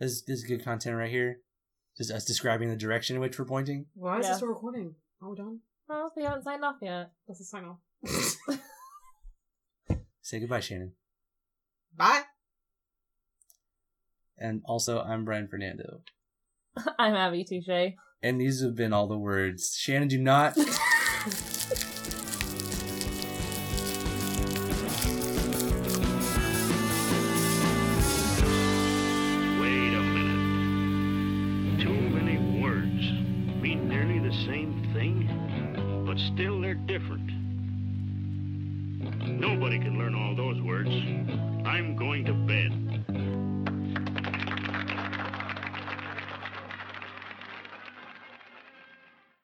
Speaker 1: This this is good content right here. Just us describing the direction in which we're pointing.
Speaker 4: Why is
Speaker 2: Yeah.
Speaker 4: this still recording? Are we done?
Speaker 2: Well, we haven't signed off yet.
Speaker 4: Let's just sign off.
Speaker 1: Say goodbye, Shannon.
Speaker 4: Bye.
Speaker 1: And also, I'm Brian Fernando.
Speaker 2: I'm Abby Touche.
Speaker 1: And these have been all the words. Shannon, do not.